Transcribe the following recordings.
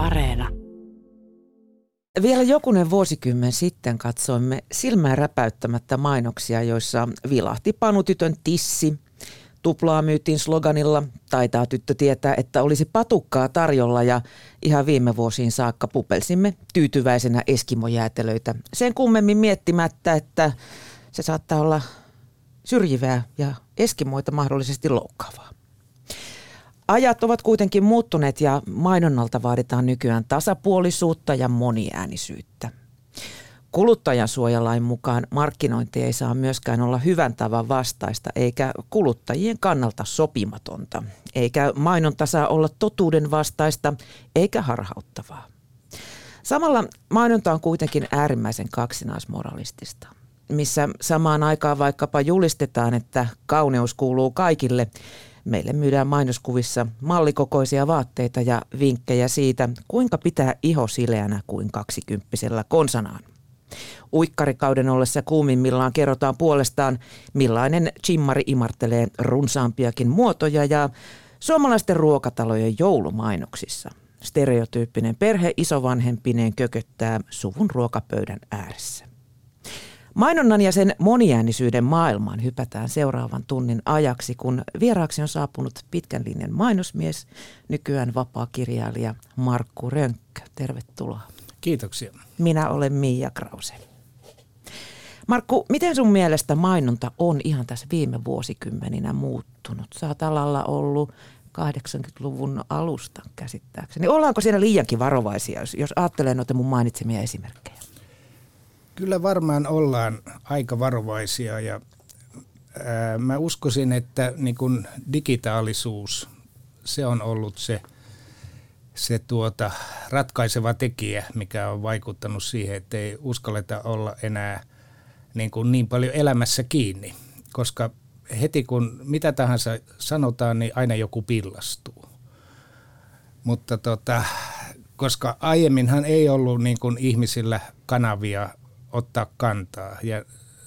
Areena. Vielä jokunen vuosikymmen sitten katsoimme silmää räpäyttämättä mainoksia, joissa vilahti panutytön tissi. Tuplaa myytiin sloganilla, taitaa tyttö tietää, että olisi patukkaa tarjolla ja ihan viime vuosiin saakka pupelsimme tyytyväisenä eskimojäätelöitä. Sen kummemmin miettimättä, että se saattaa olla syrjivää ja eskimoita mahdollisesti loukkaavaa. Ajat ovat kuitenkin muuttuneet ja mainonnalta vaaditaan nykyään tasapuolisuutta ja moniäänisyyttä. Kuluttajansuojalain mukaan markkinointi ei saa myöskään olla hyvän tavan vastaista eikä kuluttajien kannalta sopimatonta, eikä mainonta saa olla totuuden vastaista eikä harhauttavaa. Samalla mainonta on kuitenkin äärimmäisen kaksinaismoralistista, missä samaan aikaan vaikkapa julistetaan, että kauneus kuuluu kaikille – Meille myydään mainoskuvissa mallikokoisia vaatteita ja vinkkejä siitä, kuinka pitää iho sileänä kuin kaksikymppisellä konsanaan. Uikkarikauden ollessa kuumimmillaan kerrotaan puolestaan, millainen chimmari imartelee runsaampiakin muotoja ja suomalaisten ruokatalojen joulumainoksissa. Stereotyyppinen perhe isovanhempineen kököttää suvun ruokapöydän ääressä. Mainonnan ja sen moniäänisyyden maailmaan hypätään seuraavan tunnin ajaksi, kun vieraaksi on saapunut pitkän linjan mainosmies, nykyään vapaa kirjailija Markku Rönkkö. Tervetuloa. Kiitoksia. Minä olen Miia Krause. Markku, miten sun mielestä mainonta on ihan tässä viime vuosikymmeninä muuttunut? Sä oot alalla ollut 80-luvun alusta käsittääkseni. Ollaanko siellä liiankin varovaisia, jos, jos ajattelee noita mun mainitsemia esimerkkejä? Kyllä varmaan ollaan aika varovaisia ja ää, mä uskoisin, että niin kun digitaalisuus, se on ollut se, se tuota, ratkaiseva tekijä, mikä on vaikuttanut siihen, että ei uskalleta olla enää niin, kuin niin paljon elämässä kiinni, koska heti kun mitä tahansa sanotaan, niin aina joku pillastuu. Mutta tota, koska aiemminhan ei ollut niin kuin ihmisillä kanavia ottaa kantaa. Ja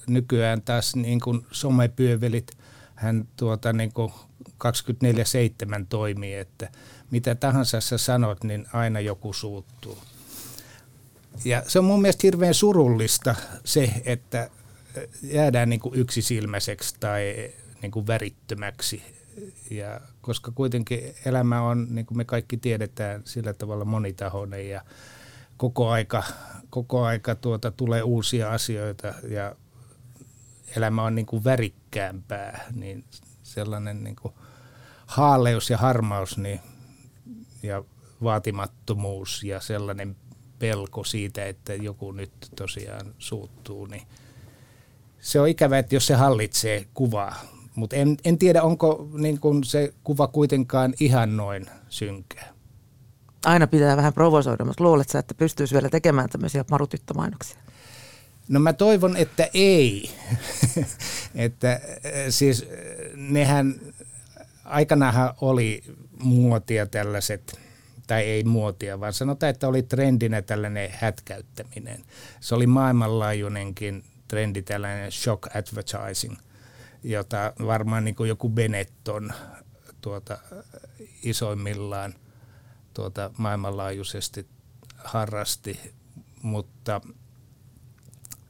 nykyään taas niin kuin somepyövelit, hän tuota niin kuin 24-7 toimii, että mitä tahansa sä sanot, niin aina joku suuttuu. Ja se on mun mielestä hirveän surullista se, että jäädään niin kuin yksisilmäiseksi tai niin kuin värittömäksi. Ja koska kuitenkin elämä on, niin kuin me kaikki tiedetään, sillä tavalla monitahoinen ja koko aika, koko aika tuota, tulee uusia asioita ja elämä on niin kuin värikkäämpää, niin sellainen niin kuin haaleus ja harmaus niin, ja vaatimattomuus ja sellainen pelko siitä, että joku nyt tosiaan suuttuu, niin se on ikävä, että jos se hallitsee kuvaa. Mutta en, en tiedä, onko niin kun se kuva kuitenkaan ihan noin synkeä aina pitää vähän provosoida, mutta luulet sä, että pystyisi vielä tekemään tämmöisiä marutyttömainoksia? No mä toivon, että ei. että äh, siis äh, nehän aikanaanhan oli muotia tällaiset, tai ei muotia, vaan sanotaan, että oli trendinä tällainen hätkäyttäminen. Se oli maailmanlaajuinenkin trendi, tällainen shock advertising, jota varmaan niin kuin joku Benetton tuota, isoimmillaan tuota, maailmanlaajuisesti harrasti, mutta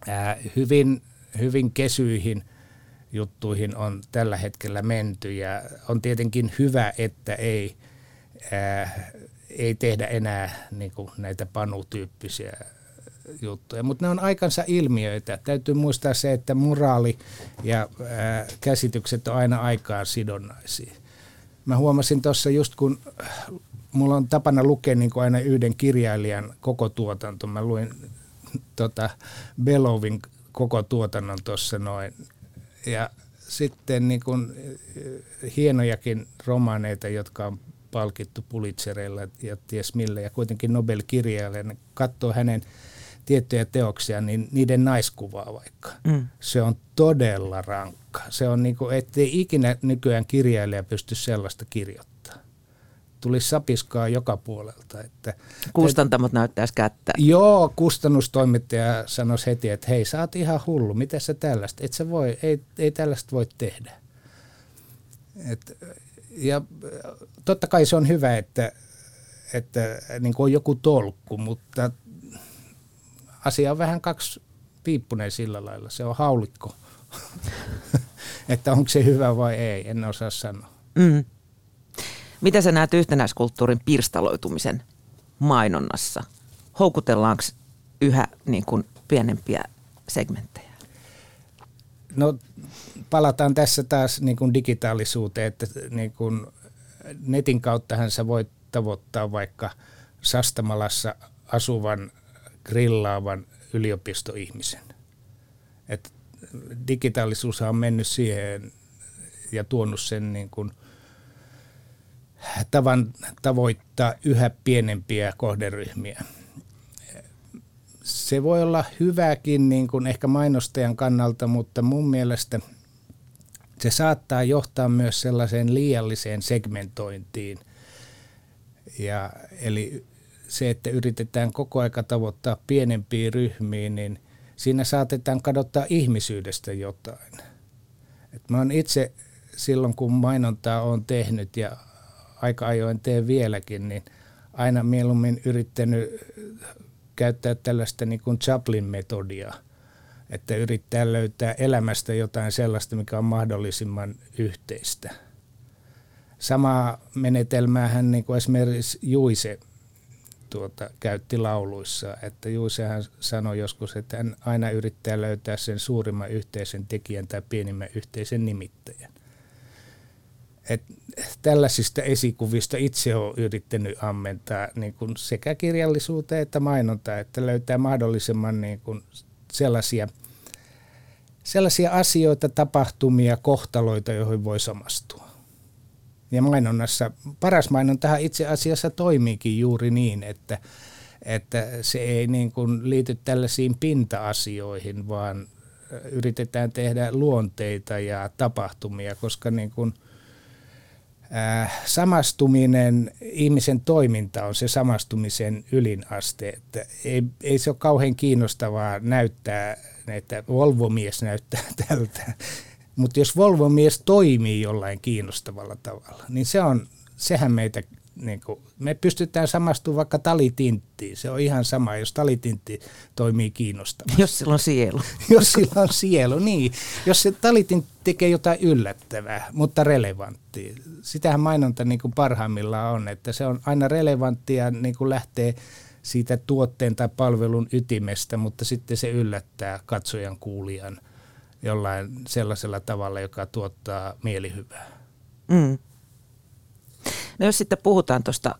ää, hyvin, hyvin kesyihin juttuihin on tällä hetkellä menty ja on tietenkin hyvä, että ei, ää, ei tehdä enää niin kuin näitä panutyyppisiä juttuja, mutta ne on aikansa ilmiöitä. Täytyy muistaa se, että moraali ja ää, käsitykset on aina aikaan sidonnaisia. Mä huomasin tuossa just kun mulla on tapana lukea niin kuin aina yhden kirjailijan koko tuotanto. Mä luin tota, Belovin koko tuotannon tuossa noin. Ja sitten niin kuin, eh, hienojakin romaaneita, jotka on palkittu Pulitzereilla ja ties millä, ja kuitenkin Nobel-kirjailijan, katsoo hänen tiettyjä teoksia, niin niiden naiskuvaa vaikka. Mm. Se on todella rankka. Se on niin kuin, ettei ikinä nykyään kirjailija pysty sellaista kirjoittamaan tulisi sapiskaa joka puolelta. Että, Kustantamot et, näyttäisi kättä. Joo, kustannustoimittaja sanoisi heti, että hei, sä oot ihan hullu, miten sä tällaista, et sä voi, ei, ei tällaista voi tehdä. Et, ja totta kai se on hyvä, että, että niin kuin on joku tolkku, mutta asia on vähän kaksi piippuneen sillä lailla. Se on haulikko. että onko se hyvä vai ei, en osaa sanoa. Mm. Mitä sä näet yhtenäiskulttuurin pirstaloitumisen mainonnassa? Houkutellaanko yhä niin kuin pienempiä segmenttejä? No palataan tässä taas niin kuin digitaalisuuteen, että niin kuin netin kauttahan sä voit tavoittaa vaikka Sastamalassa asuvan grillaavan yliopistoihmisen. Et digitaalisuus on mennyt siihen ja tuonut sen niin kuin tavan tavoittaa yhä pienempiä kohderyhmiä. Se voi olla hyväkin niin kuin ehkä mainostajan kannalta, mutta mun mielestä se saattaa johtaa myös sellaiseen liialliseen segmentointiin. Ja, eli se, että yritetään koko aika tavoittaa pienempiin ryhmiin, niin siinä saatetaan kadottaa ihmisyydestä jotain. Et mä oon itse silloin, kun mainontaa on tehnyt ja aika ajoin teen vieläkin, niin aina mieluummin yrittänyt käyttää tällaista niin kuin Chaplin-metodia, että yrittää löytää elämästä jotain sellaista, mikä on mahdollisimman yhteistä. Samaa menetelmää hän niin kuin esimerkiksi Juise tuota, käytti lauluissa. Että Juisehan sanoi joskus, että hän aina yrittää löytää sen suurimman yhteisen tekijän tai pienimmän yhteisen nimittäjän. Et tällaisista esikuvista itse olen yrittänyt ammentaa niin kuin sekä kirjallisuuteen että mainontaa, että löytää mahdollisimman niin kuin sellaisia, sellaisia asioita, tapahtumia, kohtaloita, joihin voi samastua. Ja mainonnassa, paras mainontahan itse asiassa toimiikin juuri niin, että, että se ei niin kuin liity tällaisiin pinta-asioihin, vaan yritetään tehdä luonteita ja tapahtumia, koska niin kuin – samastuminen, ihmisen toiminta on se samastumisen ylinaste. Että ei, ei se ole kauhean kiinnostavaa näyttää, että Volvo-mies näyttää tältä. Mutta jos Volvo-mies toimii jollain kiinnostavalla tavalla, niin se on, sehän meitä niin kuin, me pystytään samastumaan vaikka talitinttiin. Se on ihan sama, jos talitintti toimii kiinnostavasti. Jos sillä on sielu. jos sillä on sielu, niin. Jos se talitintti tekee jotain yllättävää, mutta relevanttia. Sitähän mainonta niin kuin parhaimmillaan on, että se on aina relevanttia niin kuin lähtee siitä tuotteen tai palvelun ytimestä, mutta sitten se yllättää katsojan kuulijan jollain sellaisella tavalla, joka tuottaa mielihyvää. Mm. No jos sitten puhutaan tuosta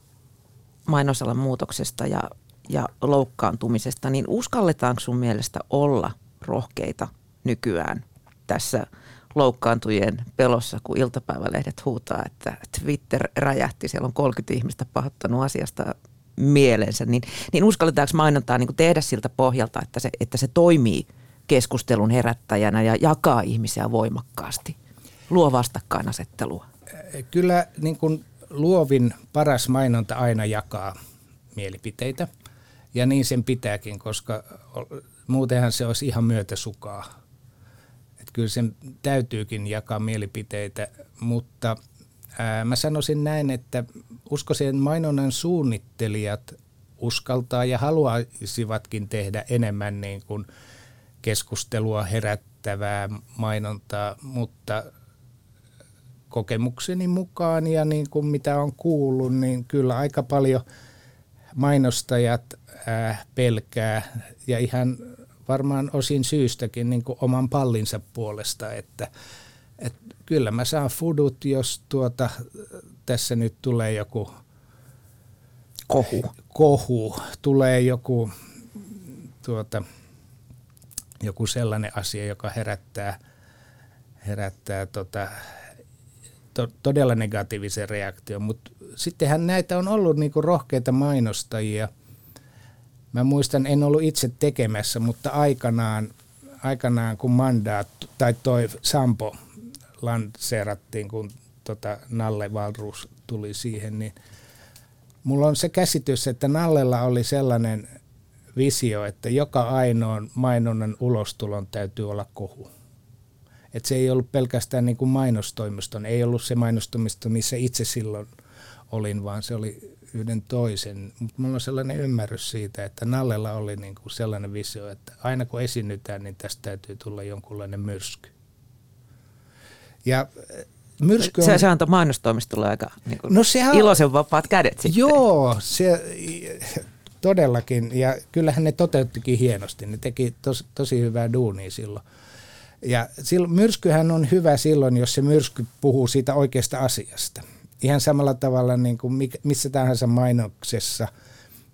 mainosalan muutoksesta ja, ja loukkaantumisesta, niin uskalletaanko sun mielestä olla rohkeita nykyään tässä loukkaantujien pelossa, kun iltapäivälehdet huutaa, että Twitter räjähti, siellä on 30 ihmistä pahoittanut asiasta mielensä, niin, niin uskalletaanko mainontaa niin tehdä siltä pohjalta, että se, että se toimii keskustelun herättäjänä ja jakaa ihmisiä voimakkaasti, luo vastakkainasettelua? Kyllä niin kuin luovin paras mainonta aina jakaa mielipiteitä. Ja niin sen pitääkin, koska muutenhan se olisi ihan myötäsukaa. Et kyllä sen täytyykin jakaa mielipiteitä, mutta ää, mä sanoisin näin, että uskoisin mainonnan suunnittelijat uskaltaa ja haluaisivatkin tehdä enemmän niin kuin keskustelua herättävää mainontaa, mutta kokemukseni mukaan ja niin kuin mitä on kuullut, niin kyllä aika paljon mainostajat äh, pelkää ja ihan varmaan osin syystäkin niin kuin oman pallinsa puolesta, että, että kyllä mä saan fudut, jos tuota, tässä nyt tulee joku kohu, kohu. Tulee joku, tuota, joku sellainen asia, joka herättää, herättää tota, to, todella negatiivisen reaktion, mutta sittenhän näitä on ollut niinku rohkeita mainostajia. Mä muistan, en ollut itse tekemässä, mutta aikanaan, aikanaan kun mandaat tai toi Sampo lanseerattiin, kun tota Nalle Valrus tuli siihen, niin mulla on se käsitys, että Nallella oli sellainen visio, että joka ainoan mainonnan ulostulon täytyy olla kohu. Että se ei ollut pelkästään niin kuin mainostoimiston, ei ollut se mainostoimisto, missä itse silloin olin, vaan se oli yhden toisen. Mutta mulla on sellainen ymmärrys siitä, että Nallella oli niin kuin sellainen visio, että aina kun esiinnytään, niin tästä täytyy tulla jonkunlainen myrsky. Ja äh, myrsky on... Se, se antoi mainostoimistolle aika niin kuin no sehän... iloisen vapaat kädet sitten. Joo, se, todellakin. Ja kyllähän ne toteuttikin hienosti. Ne teki tos, tosi hyvää duunia silloin. Ja silloin, myrskyhän on hyvä silloin, jos se myrsky puhuu siitä oikeasta asiasta. Ihan samalla tavalla niin kuin missä tahansa mainoksessa,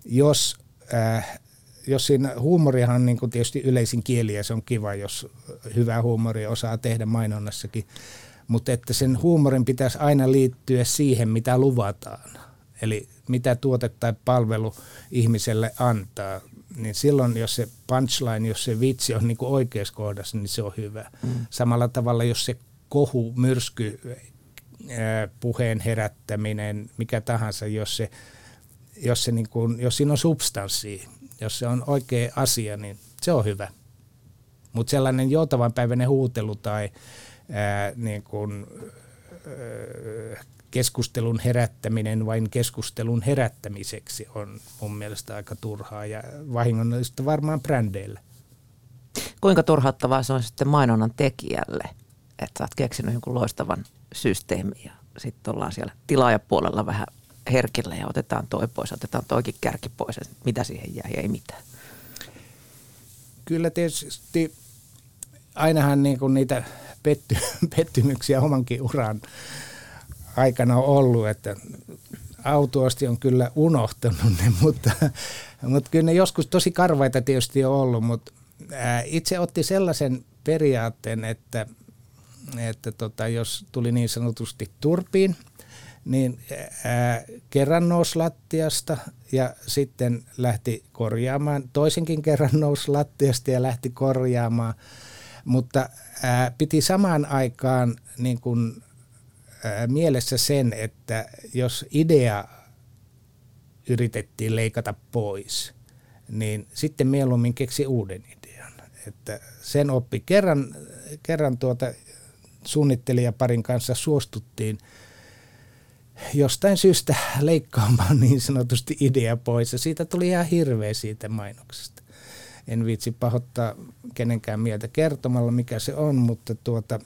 jos, äh, jos siinä huumorihan on niin kuin tietysti yleisin kieli ja se on kiva, jos hyvää huumoria osaa tehdä mainonnassakin, mutta että sen huumorin pitäisi aina liittyä siihen, mitä luvataan. Eli mitä tuote tai palvelu ihmiselle antaa niin silloin jos se punchline, jos se vitsi on niin kuin oikeassa kohdassa, niin se on hyvä. Mm. Samalla tavalla, jos se kohu, myrsky, puheen herättäminen, mikä tahansa, jos, se, jos, se niin kuin, jos siinä on substanssia, jos se on oikea asia, niin se on hyvä. Mutta sellainen joutavan päiväinen huutelu tai ää, niin kuin, ää, keskustelun herättäminen vain keskustelun herättämiseksi on mun mielestä aika turhaa ja vahingollista varmaan brändeille. Kuinka turhauttavaa se on sitten mainonnan tekijälle, että sä oot keksinyt jonkun loistavan systeemin ja sitten ollaan siellä tilaajapuolella vähän herkillä ja otetaan toi pois, otetaan toikin kärki pois ja mitä siihen jää ei mitään. Kyllä tietysti ainahan niin kuin niitä petty, pettymyksiä omankin uran aikana ollut, että autoasti on kyllä unohtanut ne, mutta, mutta kyllä ne joskus tosi karvaita tietysti on ollut, mutta itse otti sellaisen periaatteen, että, että tota, jos tuli niin sanotusti turpiin, niin ää, kerran nousi lattiasta ja sitten lähti korjaamaan. Toisenkin kerran nousi lattiasta ja lähti korjaamaan, mutta ää, piti samaan aikaan niin kuin mielessä sen, että jos idea yritettiin leikata pois, niin sitten mieluummin keksi uuden idean. Että sen oppi kerran, kerran tuota suunnittelijaparin kanssa suostuttiin jostain syystä leikkaamaan niin sanotusti idea pois ja siitä tuli ihan hirveä siitä mainoksesta. En viitsi pahoittaa kenenkään mieltä kertomalla, mikä se on, mutta tuota,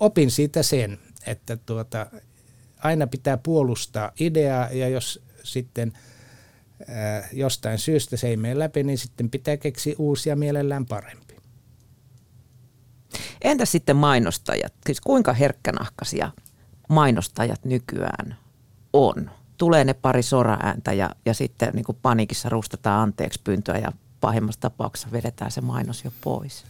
opin siitä sen, että tuota, aina pitää puolustaa ideaa ja jos sitten ää, jostain syystä se ei mene läpi, niin sitten pitää keksiä uusia mielellään parempi. Entä sitten mainostajat? Siis kuinka herkkänahkaisia mainostajat nykyään on? Tulee ne pari soraääntä ja, ja sitten niin kuin panikissa rustataan anteeksi pyyntöä ja pahimmassa tapauksessa vedetään se mainos jo pois.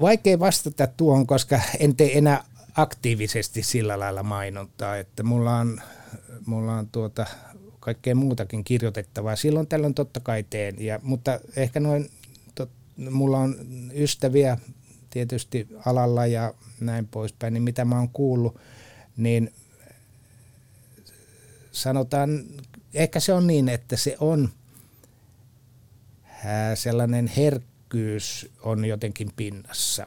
Vaikea vastata tuohon, koska en tee enää aktiivisesti sillä lailla mainontaa, että mulla on, mulla on tuota, kaikkea muutakin kirjoitettavaa. Silloin tällöin totta kai teen, ja, mutta ehkä noin, tot, mulla on ystäviä tietysti alalla ja näin poispäin, niin mitä mä oon kuullut, niin sanotaan, ehkä se on niin, että se on sellainen herkkyys on jotenkin pinnassa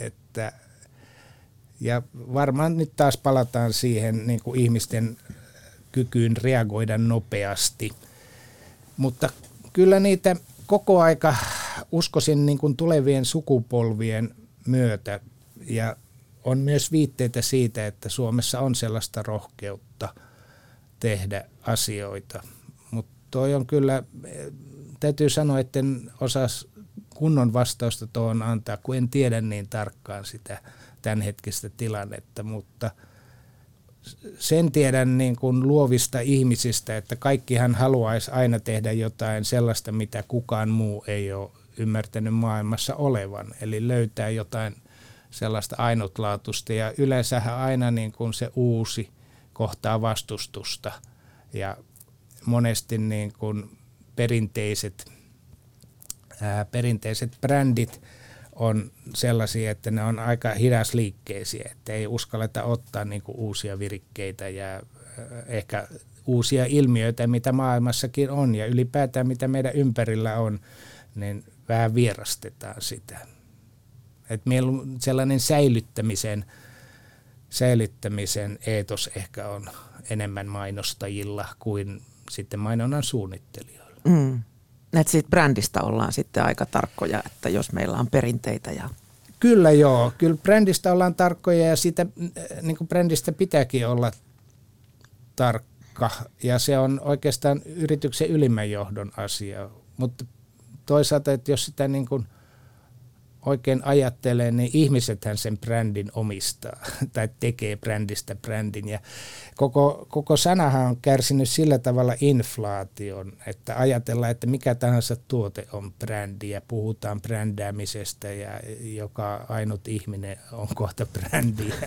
että ja varmaan nyt taas palataan siihen niin kuin ihmisten kykyyn reagoida nopeasti. Mutta kyllä niitä koko aika uskoisin niin kuin tulevien sukupolvien myötä ja on myös viitteitä siitä, että Suomessa on sellaista rohkeutta tehdä asioita. Mutta toi on kyllä, täytyy sanoa, että en osaa kunnon vastausta tuohon antaa, kun en tiedä niin tarkkaan sitä tämänhetkistä tilannetta, mutta sen tiedän niin kuin luovista ihmisistä, että kaikkihan haluaisi aina tehdä jotain sellaista, mitä kukaan muu ei ole ymmärtänyt maailmassa olevan. Eli löytää jotain sellaista ainutlaatuista ja yleensähän aina niin kuin se uusi kohtaa vastustusta ja monesti niin kuin perinteiset ää, perinteiset brändit on sellaisia, että ne on aika hidasliikkeisiä, että ei uskalleta ottaa niin uusia virikkeitä ja ehkä uusia ilmiöitä, mitä maailmassakin on ja ylipäätään mitä meidän ympärillä on, niin vähän vierastetaan sitä. Et sellainen säilyttämisen säilyttämisen eetos ehkä on enemmän mainostajilla kuin sitten mainonnan suunnittelijoilla. Mm. Että siitä brändistä ollaan sitten aika tarkkoja, että jos meillä on perinteitä ja Kyllä joo, kyllä brändistä ollaan tarkkoja ja siitä niin kuin brändistä pitääkin olla tarkka. Ja se on oikeastaan yrityksen ylimmän johdon asia, mutta toisaalta, että jos sitä niin kuin – oikein ajattelee, niin ihmisethän sen brändin omistaa tai tekee brändistä brändin. Ja koko, koko sanahan on kärsinyt sillä tavalla inflaation, että ajatellaan, että mikä tahansa tuote on brändi ja puhutaan brändäämisestä ja joka ainut ihminen on kohta brändi.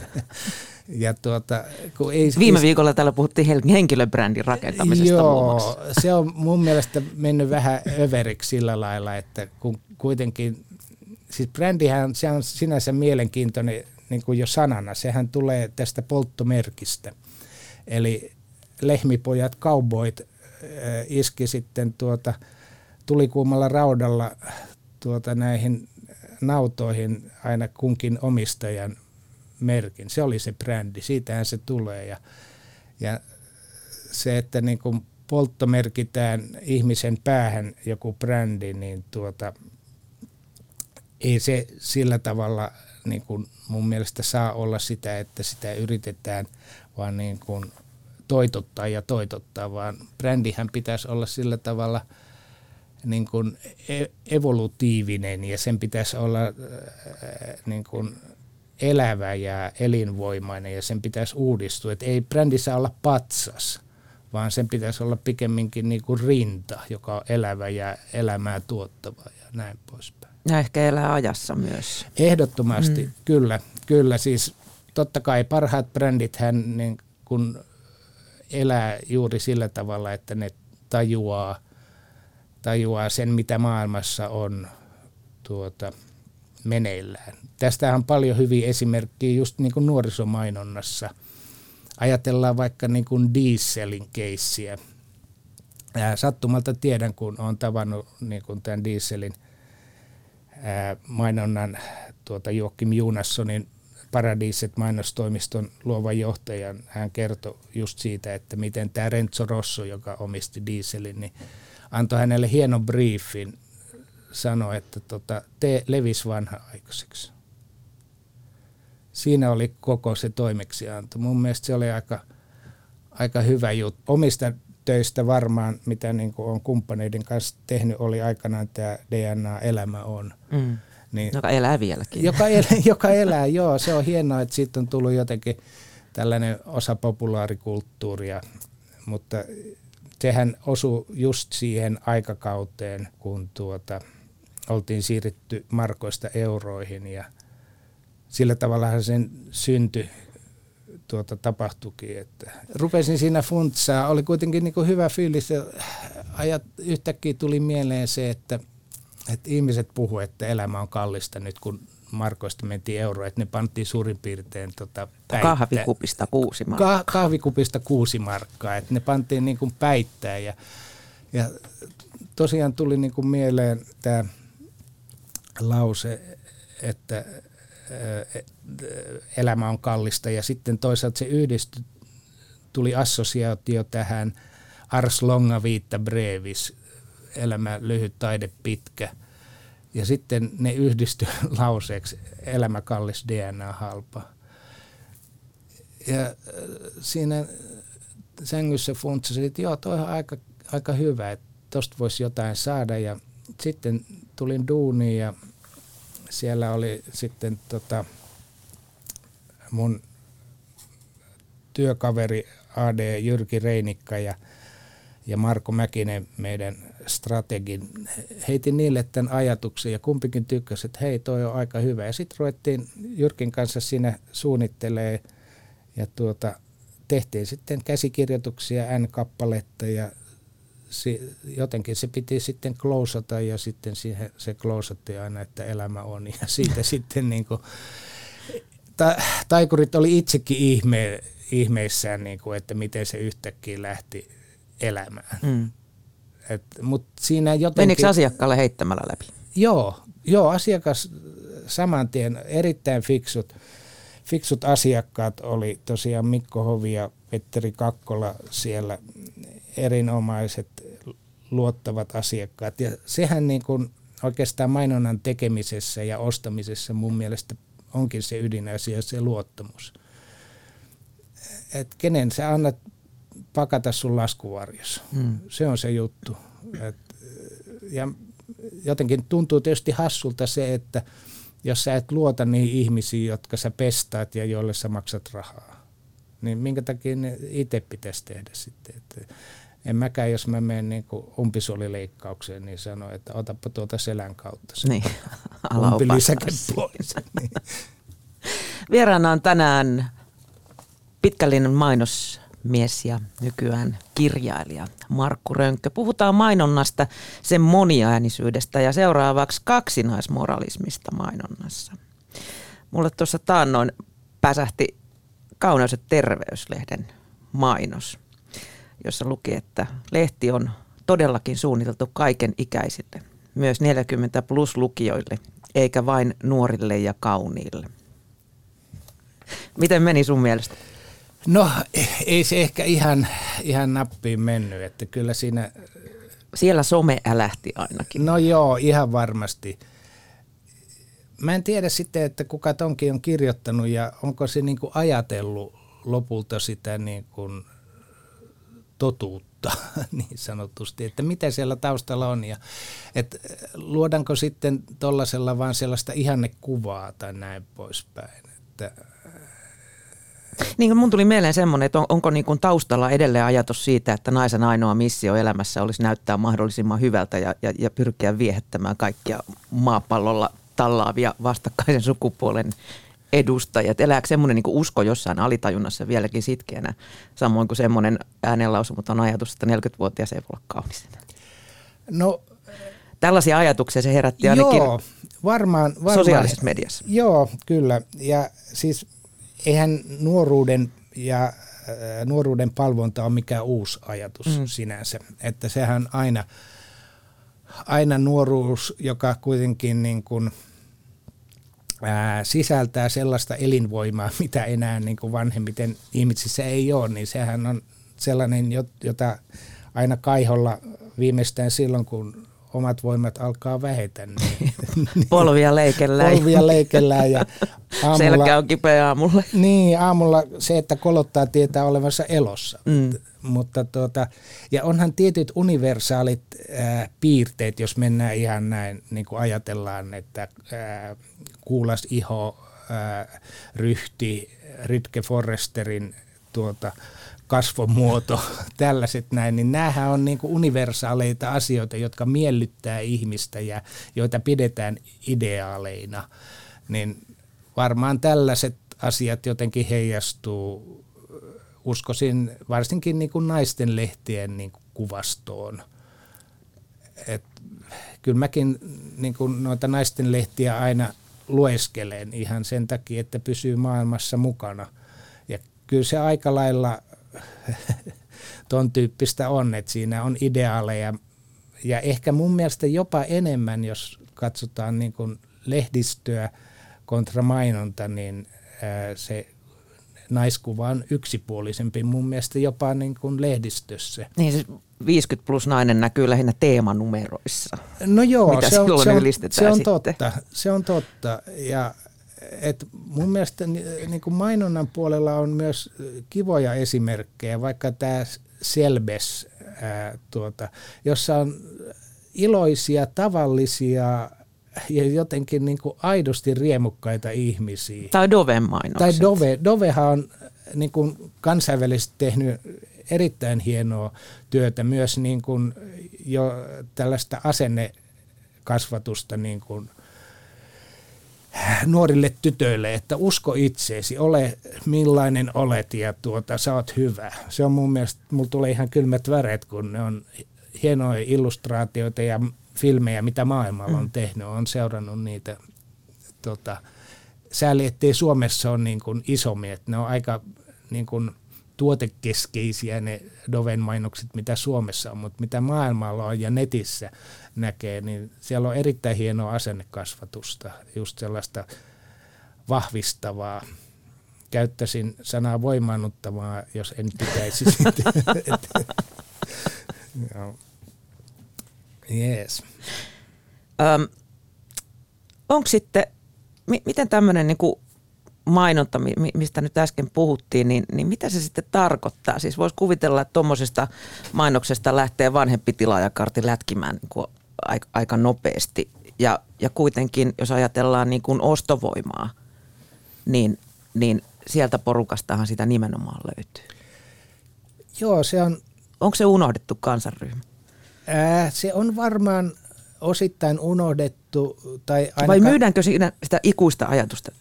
Ja tuota, kun ei, Viime viikolla täällä puhuttiin henkilöbrändin rakentamisesta Joo, se on mun mielestä mennyt vähän överiksi sillä lailla, että kun kuitenkin siis brändihän se on sinänsä mielenkiintoinen niin kuin jo sanana. Sehän tulee tästä polttomerkistä. Eli lehmipojat, cowboyt äh, iski sitten tuota, tulikuumalla raudalla tuota, näihin nautoihin aina kunkin omistajan merkin. Se oli se brändi, siitähän se tulee. Ja, ja se, että niin kuin polttomerkitään ihmisen päähän joku brändi, niin tuota, ei se sillä tavalla niin kuin mun mielestä saa olla sitä, että sitä yritetään vaan niin kuin toitottaa ja toitottaa, vaan brändihän pitäisi olla sillä tavalla niin kuin e-, evolutiivinen ja sen pitäisi olla niin kuin elävä ja elinvoimainen ja sen pitäisi uudistua. Et ei brändi saa olla patsas, vaan sen pitäisi olla pikemminkin niin kuin rinta, joka on elävä ja elämää tuottava ja näin poispäin. Ja ehkä elää ajassa myös. Ehdottomasti, mm. kyllä. Kyllä, siis totta kai parhaat brändit hän niin kun elää juuri sillä tavalla, että ne tajuaa, tajuaa sen, mitä maailmassa on tuota, meneillään. Tästä on paljon hyviä esimerkkejä just niin kuin nuorisomainonnassa. Ajatellaan vaikka niin kuin dieselin keissiä. Sattumalta tiedän, kun olen tavannut niin kuin tämän dieselin – mainonnan tuota Joakim Junassonin Paradiiset mainostoimiston luovan johtajan. Hän kertoi just siitä, että miten tämä Renzo Rosso, joka omisti dieselin, niin antoi hänelle hienon briefin, sanoi, että tota, tee levis vanha-aikaiseksi. Siinä oli koko se toimeksianto. Mun mielestä se oli aika, aika hyvä juttu. Omista töistä varmaan, mitä niin kuin on kumppaneiden kanssa tehnyt, oli aikanaan tämä DNA-elämä on. Mm. Niin, joka elää vieläkin. Joka, elää, joka elää, joo. Se on hienoa, että siitä on tullut jotenkin tällainen osa populaarikulttuuria, mutta sehän osui just siihen aikakauteen, kun tuota, oltiin siirretty markoista euroihin ja sillä tavalla sen syntyi tuota, tapahtuikin. Että rupesin siinä funtsaa, oli kuitenkin niin kuin hyvä fiilis ja ajat, yhtäkkiä tuli mieleen se, että, että ihmiset puhu, että elämä on kallista nyt kun markoista mentiin euroa, että ne pantiin suurin piirtein tota, päittää. Kahvikupista kuusi markkaa. Ka- kahvikupista kuusi markkaa, että ne pantiin niin kuin päittää ja, ja tosiaan tuli niin kuin mieleen tämä lause, että elämä on kallista ja sitten toisaalta se yhdistyi, tuli assosiaatio tähän Ars longa vita brevis, elämä lyhyt, taide pitkä. Ja sitten ne yhdistyi lauseeksi elämä kallis, DNA halpa. Ja siinä sängyssä funtsasin, että joo, toi on aika, aika hyvä, että tosta voisi jotain saada. Ja sitten tulin duuniin ja siellä oli sitten tota, mun työkaveri AD Jyrki Reinikka ja, ja Marko Mäkinen, meidän strategin, heitin niille tämän ajatuksen ja kumpikin tykkäsi, että hei, toi on aika hyvä. Ja sitten ruvettiin Jyrkin kanssa siinä suunnittelee ja tuota, tehtiin sitten käsikirjoituksia N-kappaletta ja si, jotenkin se piti sitten klousata ja sitten siihen se klousatti aina, että elämä on ja siitä sitten niin kuin, ta, taikurit oli itsekin ihme, ihmeissään, niin kuin, että miten se yhtäkkiä lähti elämään. Mm. Et, mut siinä jotenkin, Menikö asiakkaalle heittämällä läpi? Joo, joo asiakas saman tien erittäin fiksut, fiksut asiakkaat oli tosiaan Mikko Hovi ja Petteri Kakkola siellä erinomaiset luottavat asiakkaat. Ja sehän niin kuin oikeastaan mainonnan tekemisessä ja ostamisessa mun mielestä onkin se ydinasia, se luottamus. Et kenen sä annat pakata sun laskuvarjossa. Hmm. Se on se juttu. Et, ja jotenkin tuntuu tietysti hassulta se, että jos sä et luota niihin ihmisiin, jotka sä pestaat ja joille sä maksat rahaa, niin minkä takia ne itse pitäisi tehdä sitten. Että en mäkään, jos mä menen niin umpisuolileikkaukseen, niin sano, että otapa tuota selän kautta se niin, umpilisäke pois. niin. Vieraana on tänään pitkällinen mainosmies ja nykyään kirjailija Markku Rönkkö. Puhutaan mainonnasta, sen moniäänisyydestä ja seuraavaksi kaksinaismoralismista mainonnassa. Mulle tuossa taannoin päsähti Kauneus- ja terveyslehden mainos, jossa luki, että lehti on todellakin suunniteltu kaiken ikäisille, myös 40 plus lukijoille, eikä vain nuorille ja kauniille. Miten meni sun mielestä? No ei se ehkä ihan, ihan nappiin mennyt, että kyllä siinä... Siellä some älähti ainakin. No joo, ihan varmasti. Mä en tiedä sitten, että kuka tonkin on kirjoittanut ja onko se niin kuin ajatellut lopulta sitä niin kuin totuutta niin sanotusti, että mitä siellä taustalla on ja että luodaanko sitten tuollaisella vaan sellaista ihannekuvaa tai näin poispäin. Että niin mun tuli mieleen semmoinen, että on, onko niin kuin taustalla edelleen ajatus siitä, että naisen ainoa missio elämässä olisi näyttää mahdollisimman hyvältä ja, ja, ja pyrkiä viehättämään kaikkia maapallolla tallaavia vastakkaisen sukupuolen edustajat. Elääkö semmoinen niin usko jossain alitajunnassa vieläkin sitkeänä, samoin kuin semmoinen äänenlausumaton ajatus, että 40-vuotias ei voi olla kaunis No, Tällaisia ajatuksia se herätti ainakin joo, varmaan, varmaan, sosiaalisessa mediassa. Joo, kyllä. Ja siis eihän nuoruuden ja äh, nuoruuden palvonta on mikään uusi ajatus mm. sinänsä. Että sehän aina, aina nuoruus, joka kuitenkin niin kuin, ää, sisältää sellaista elinvoimaa, mitä enää niin kuin vanhemmiten ihmisissä ei ole, niin sehän on sellainen, jota aina kaiholla viimeistään silloin, kun omat voimat alkaa vähetä. Niin, Polvia leikellään. Polvia leikellään ja aamulla, Selkä on kipeä aamulla. Niin, aamulla se, että kolottaa tietää olevansa elossa. Mm. Mutta tuota, ja onhan tietyt universaalit äh, piirteet, jos mennään ihan näin, niin kuin ajatellaan, että äh, kuulas iho, äh, ryhti, Ritke Forresterin tuota, kasvomuoto, tällaiset näin, niin näähän on niin universaaleita asioita, jotka miellyttää ihmistä ja joita pidetään ideaaleina. Niin varmaan tällaiset asiat jotenkin heijastuu, uskoisin, varsinkin niin kuin naisten lehtien niin kuin kuvastoon. Et kyllä mäkin niin kuin noita naisten lehtiä aina lueskelen ihan sen takia, että pysyy maailmassa mukana. Ja kyllä se aika lailla ton tyyppistä on, että siinä on ideaaleja ja ehkä mun mielestä jopa enemmän, jos katsotaan niin kuin lehdistöä kontra mainonta, niin se naiskuva on yksipuolisempi mun mielestä jopa niin kuin lehdistössä. Niin siis 50 plus nainen näkyy lähinnä teemanumeroissa. No joo, Mitä se on, se on, se on totta. Se on totta. Ja et mun mielestä niin kuin mainonnan puolella on myös kivoja esimerkkejä, vaikka tämä Selbes, ää, tuota, jossa on iloisia, tavallisia ja jotenkin niin kuin aidosti riemukkaita ihmisiä. Tai Doven mainokset. Tai Dove. Dovehan on niin kuin kansainvälisesti tehnyt erittäin hienoa työtä, myös niin kuin jo tällaista asennekasvatusta niin kuin – nuorille tytöille, että usko itseesi, ole millainen olet ja tuota, sä oot hyvä. Se on mun mielestä, mulla tulee ihan kylmät väreet, kun ne on hienoja illustraatioita ja filmejä, mitä maailmalla on tehnyt. on seurannut niitä. Tota, sääli, ettei Suomessa ole niin kuin isommin, että ne on aika niin kuin tuotekeskeisiä ne Doven mainokset, mitä Suomessa on, mutta mitä maailmalla on ja netissä näkee, niin siellä on erittäin hienoa asennekasvatusta, just sellaista vahvistavaa. käyttäisin sanaa voimaannuttavaa, jos en pitäisi sitä. Yes. Öm, onko sitten, mi- miten tämmöinen niin mainonta, mistä nyt äsken puhuttiin, niin, niin mitä se sitten tarkoittaa? Siis voisi kuvitella, että tuommoisesta mainoksesta lähtee vanhempi tilaajakartti lätkimään niin kuin aika, aika nopeasti. Ja, ja kuitenkin, jos ajatellaan niin kuin ostovoimaa, niin, niin sieltä porukastahan sitä nimenomaan löytyy. Joo, se on... Onko se unohdettu kansanryhmä? Ää, se on varmaan osittain unohdettu. Tai ainakaan... Vai myydäänkö siinä sitä ikuista ajatusta,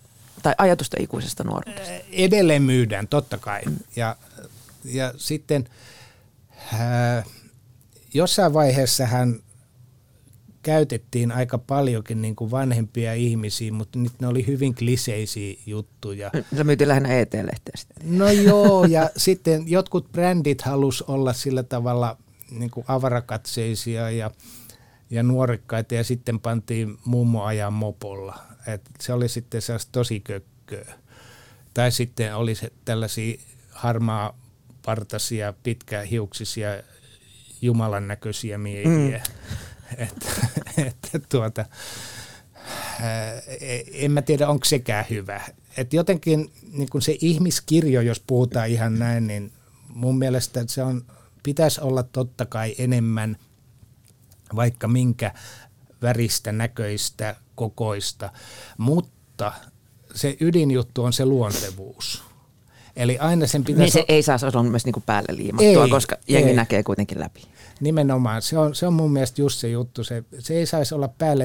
tai ajatusta ikuisesta nuoruudesta? Edelleen myydään, totta kai. Mm. Ja, ja sitten ää, jossain vaiheessa hän käytettiin aika paljonkin niin kuin vanhempia ihmisiä, mutta nyt ne oli hyvin kliseisiä juttuja. Se myytiin lähinnä ET-lehteä No joo, ja sitten jotkut brändit halus olla sillä tavalla niin kuin avarakatseisia ja, ja nuorekkaita, ja sitten pantiin mummo ajan mopolla. Et se oli sitten sellaista tosi kökköä. Tai sitten oli se tällaisia harmaa partaisia, pitkähiuksisia, Jumalan näköisiä miehiä. Mm että, että tuota, en mä tiedä, onko sekään hyvä. Et jotenkin niin kun se ihmiskirjo, jos puhutaan ihan näin, niin mun mielestä se on, pitäisi olla totta kai enemmän vaikka minkä väristä, näköistä, kokoista, mutta se ydinjuttu on se luontevuus. Eli aina sen pitäisi... Niin se ei saa olla myös niin kuin päälle liimattua, ei, koska jengi ei. näkee kuitenkin läpi. Nimenomaan. Se on, se on mun mielestä just se juttu. Se, se ei saisi olla päälle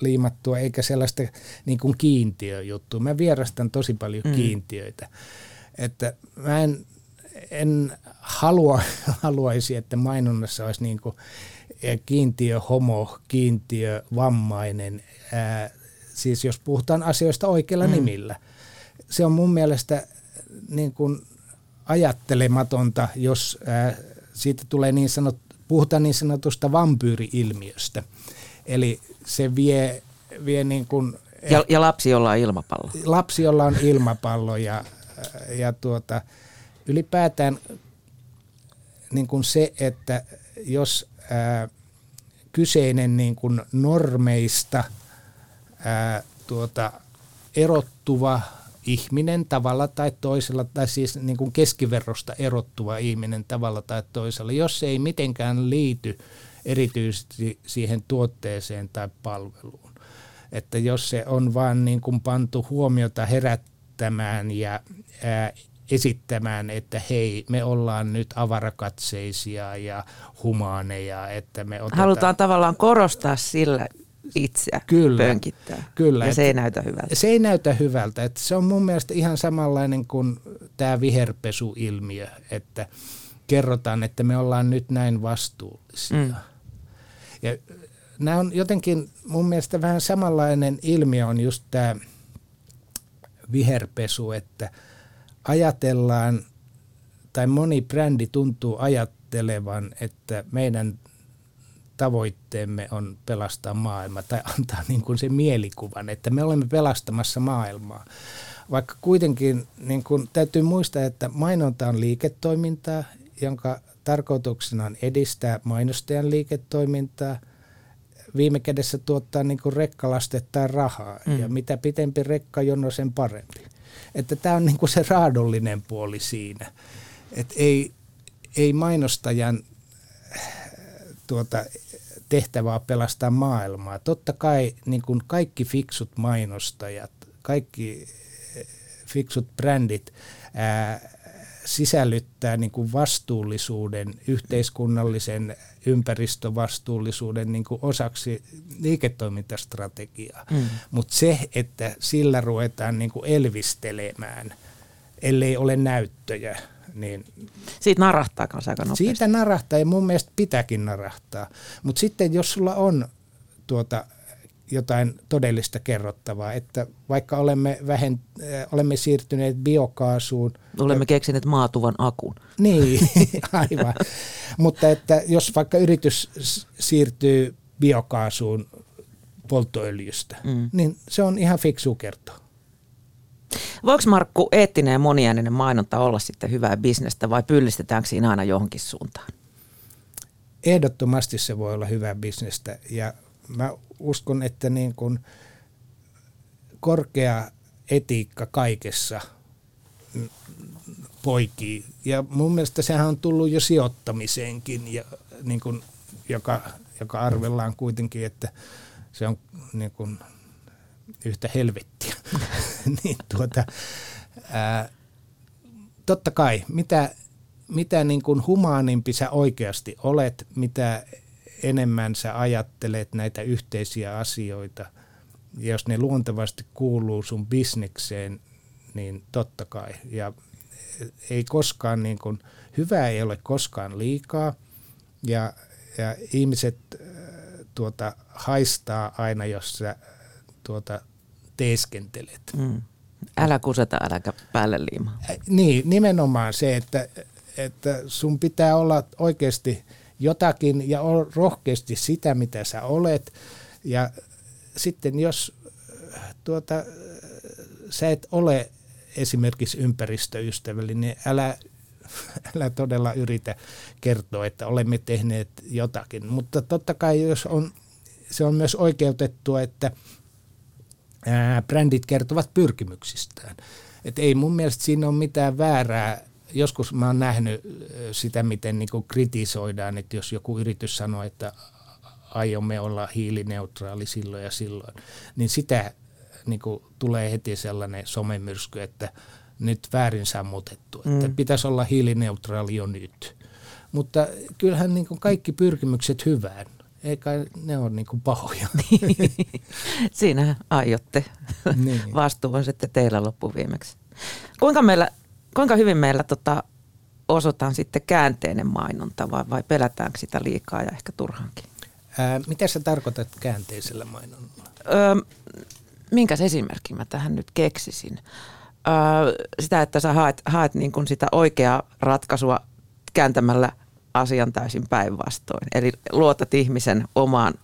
liimattua eikä sellaista niin kuin kiintiöjuttua. Mä vierastan tosi paljon mm. kiintiöitä. Että mä en, en halua, haluaisi, että mainonnassa olisi niin kuin kiintiö homo, kiintiö vammainen. Ää, siis jos puhutaan asioista oikeilla mm. nimillä. Se on mun mielestä niin kuin ajattelematonta, jos ää, siitä tulee niin sanot, puhutaan niin sanotusta vampyyri-ilmiöstä. Eli se vie, vie niin kuin, ja, ja lapsi, jolla on ilmapallo. Lapsi, jolla on ilmapallo ja, ja tuota, ylipäätään niin kuin se, että jos ää, kyseinen niin kuin normeista ää, tuota, erottuva ihminen tavalla tai toisella, tai siis niin kuin keskiverrosta erottuva ihminen tavalla tai toisella, jos se ei mitenkään liity erityisesti siihen tuotteeseen tai palveluun. Että jos se on vaan niin kuin pantu huomiota herättämään ja ää, esittämään, että hei, me ollaan nyt avarakatseisia ja humaaneja. Että me otetaan... Halutaan tavallaan korostaa sillä itseä kyllä, pönkittää. Kyllä. Ja se ei näytä hyvältä. Se ei näytä hyvältä. Että se on mun mielestä ihan samanlainen kuin tämä viherpesuilmiö, että kerrotaan, että me ollaan nyt näin vastuullisia. Mm. Ja nämä on jotenkin mun mielestä vähän samanlainen ilmiö on just tämä viherpesu, että ajatellaan, tai moni brändi tuntuu ajattelevan, että meidän tavoitteemme on pelastaa maailma tai antaa niin kuin se mielikuvan, että me olemme pelastamassa maailmaa. Vaikka kuitenkin niin kuin täytyy muistaa, että mainonta on liiketoimintaa, jonka tarkoituksena on edistää mainostajan liiketoimintaa, viime kädessä tuottaa niin kuin rekkalastetta rahaa, mm. ja mitä pitempi rekkajono, sen parempi. Että tämä on niin kuin se raadollinen puoli siinä. Että ei, ei mainostajan tuota, tehtävää pelastaa maailmaa. Totta kai niin kuin kaikki fiksut mainostajat, kaikki eh, fiksut brändit ää, sisällyttää niin kuin vastuullisuuden, yhteiskunnallisen ympäristövastuullisuuden niin kuin osaksi liiketoimintastrategiaa. Mm. Mutta se, että sillä ruvetaan niin kuin elvistelemään, ellei ole näyttöjä, niin Siitä narahtaa kanssa aika nopeasti. Siitä narahtaa ja mun mielestä pitääkin narahtaa. Mutta sitten jos sulla on tuota, jotain todellista kerrottavaa, että vaikka olemme, vähen, äh, olemme siirtyneet biokaasuun. Olemme ja, keksineet maatuvan akun. Niin, aivan. Mutta että jos vaikka yritys siirtyy biokaasuun polttoöljystä, mm. niin se on ihan fiksu kertoa. Voiko Markku eettinen ja moniääninen mainonta olla sitten hyvää bisnestä vai pyllistetäänkö siinä aina johonkin suuntaan? Ehdottomasti se voi olla hyvää bisnestä ja mä uskon, että niin kuin korkea etiikka kaikessa poikii. Ja mun mielestä sehän on tullut jo sijoittamiseenkin, ja niin kuin, joka, joka arvellaan kuitenkin, että se on niin kuin yhtä helvettiä. niin tuota, ää, totta kai, mitä, mitä niin kuin humaanimpi sä oikeasti olet, mitä enemmän sä ajattelet näitä yhteisiä asioita, ja jos ne luontevasti kuuluu sun bisnekseen, niin totta kai. Ja ei koskaan, niin kuin, hyvää ei ole koskaan liikaa, ja, ja ihmiset tuota, haistaa aina, jos sä tuota, teeskentelet. Mm. Älä kuseta, äläkä päälle liimaa. Niin, nimenomaan se, että, että sun pitää olla oikeasti jotakin ja olla rohkeasti sitä, mitä sä olet. Ja sitten jos tuota, sä et ole esimerkiksi ympäristöystävällinen, niin älä, älä todella yritä kertoa, että olemme tehneet jotakin. Mutta totta kai jos on, se on myös oikeutettua, että – ää, brändit kertovat pyrkimyksistään. Et ei mun mielestä siinä ole mitään väärää. Joskus mä oon nähnyt sitä, miten niin kritisoidaan, että jos joku yritys sanoo, että aiomme olla hiilineutraali silloin ja silloin, niin sitä niin tulee heti sellainen somemyrsky, että nyt väärin sammutettu, että mm. pitäisi olla hiilineutraali jo nyt. Mutta kyllähän niin kaikki pyrkimykset hyvään eikä ne ole niin kuin pahoja. Siinä aiotte. Niin. Vastuu on sitten teillä loppuviimeksi. Kuinka, meillä, kuinka hyvin meillä tota, osataan sitten käänteinen mainonta vai, vai pelätäänkö sitä liikaa ja ehkä turhankin? Ää, mitä sä tarkoitat käänteisellä mainonnalla? Öö, minkäs esimerkin mä tähän nyt keksisin? Öö, sitä, että sä haet, haet niin kuin sitä oikeaa ratkaisua kääntämällä – asian täysin päinvastoin. Eli luotat ihmisen omaan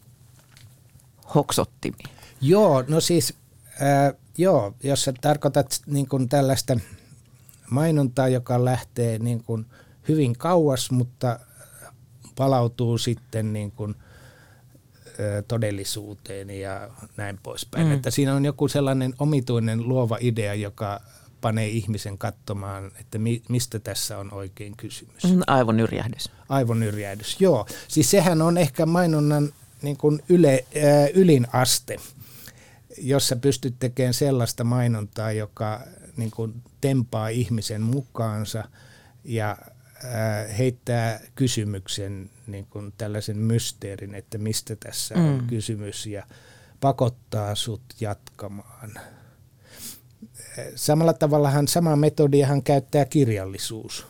hoksottimiin. Joo, no siis, äh, joo, jos sä tarkoitat niin kuin tällaista mainontaa, joka lähtee niin kuin hyvin kauas, mutta palautuu sitten niin kuin, todellisuuteen ja näin poispäin. Mm. Että siinä on joku sellainen omituinen luova idea, joka panee ihmisen katsomaan, että mi, mistä tässä on oikein kysymys. Mm, aivonyrjähdys. Aivonyrjähdys, joo. Siis sehän on ehkä mainonnan niin kuin yle, äh, ylin aste, jossa pystyt tekemään sellaista mainontaa, joka niin kuin tempaa ihmisen mukaansa ja äh, heittää kysymyksen, niin kuin tällaisen mysteerin, että mistä tässä mm. on kysymys ja pakottaa sut jatkamaan – samalla tavallahan sama metodia hän käyttää kirjallisuus.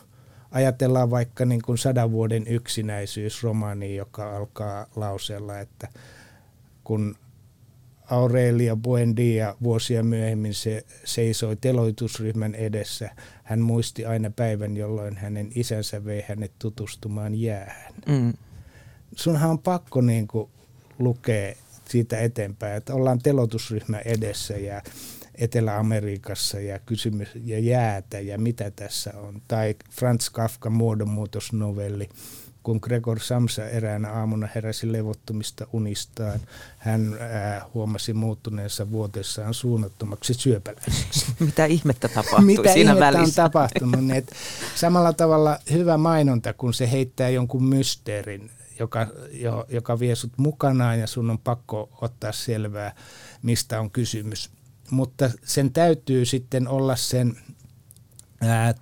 Ajatellaan vaikka niin kuin sadan vuoden yksinäisyysromaani, joka alkaa lauseella, että kun Aurelia Buendia vuosia myöhemmin se seisoi teloitusryhmän edessä. Hän muisti aina päivän, jolloin hänen isänsä vei hänet tutustumaan jäähän. Mm. Sunhan on pakko niin kuin lukea siitä eteenpäin, että ollaan telotusryhmä edessä ja Etelä-Amerikassa ja kysymys ja jäätä ja mitä tässä on. Tai Franz Kafka muodonmuutosnovelli, kun Gregor Samsa eräänä aamuna heräsi levottomista unistaan, hän ää, huomasi muuttuneensa vuotessaan suunnattomaksi syöpäläiseksi. Mitä ihmettä tapahtui Mitä siinä ihmettä välissä? on tapahtunut? Niin, että samalla tavalla hyvä mainonta, kun se heittää jonkun mysteerin, joka, jo, joka vie sut mukanaan ja sun on pakko ottaa selvää, mistä on kysymys mutta sen täytyy sitten olla sen, ää,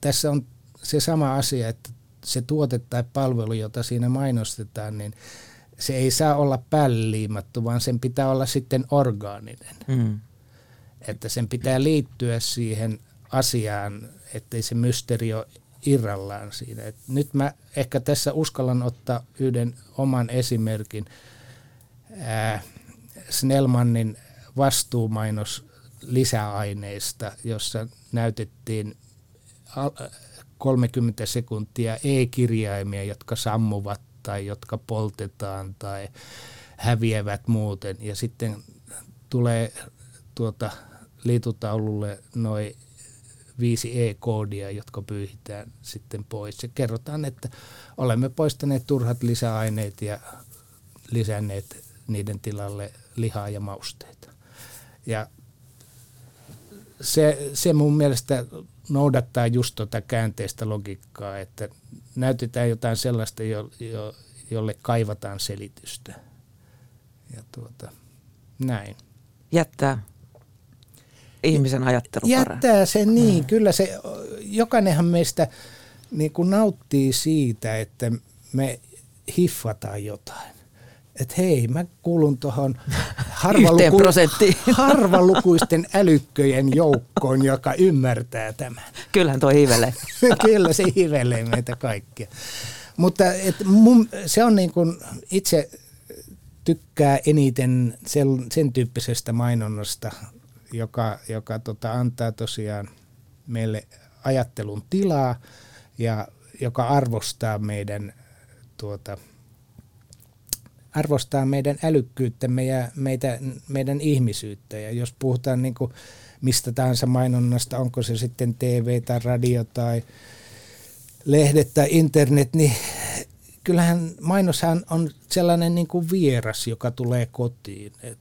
tässä on se sama asia, että se tuote tai palvelu, jota siinä mainostetaan, niin se ei saa olla päälliimattu, vaan sen pitää olla sitten orgaaninen. Mm. Että sen pitää liittyä siihen asiaan, ettei se mysteeri ole irrallaan siinä. Et nyt mä ehkä tässä uskallan ottaa yhden oman esimerkin. Ää, Snellmanin vastuumainos lisäaineista, jossa näytettiin 30 sekuntia e-kirjaimia, jotka sammuvat tai jotka poltetaan tai häviävät muuten. Ja sitten tulee tuota liitutaululle noin viisi E-koodia, jotka pyyhitään sitten pois. Ja kerrotaan, että olemme poistaneet turhat lisäaineet ja lisänneet niiden tilalle lihaa ja mausteita. Ja se, se mun mielestä noudattaa just tuota käänteistä logiikkaa, että näytetään jotain sellaista, jo, jo, jolle kaivataan selitystä. Ja tuota, näin. Jättää ihmisen ajattelu Jättää se niin, mm. kyllä se, jokainenhan meistä niin kuin nauttii siitä, että me hiffataan jotain. Että hei, mä kuulun tuohon harvaluku, harvalukuisten älykköjen joukkoon, joka ymmärtää tämän. Kyllähän tuo hivelee. Kyllä se hivelee meitä kaikkia. Mutta et mun, se on niin kuin itse tykkää eniten sen, sen tyyppisestä mainonnasta, joka, joka tota, antaa tosiaan meille ajattelun tilaa ja joka arvostaa meidän, tuota, arvostaa meidän älykkyyttämme ja meitä, meidän ihmisyyttä. Ja jos puhutaan niin kuin mistä tahansa mainonnasta, onko se sitten TV tai radio tai lehdet tai internet, niin kyllähän mainoshan on sellainen niin kuin vieras, joka tulee kotiin. Et,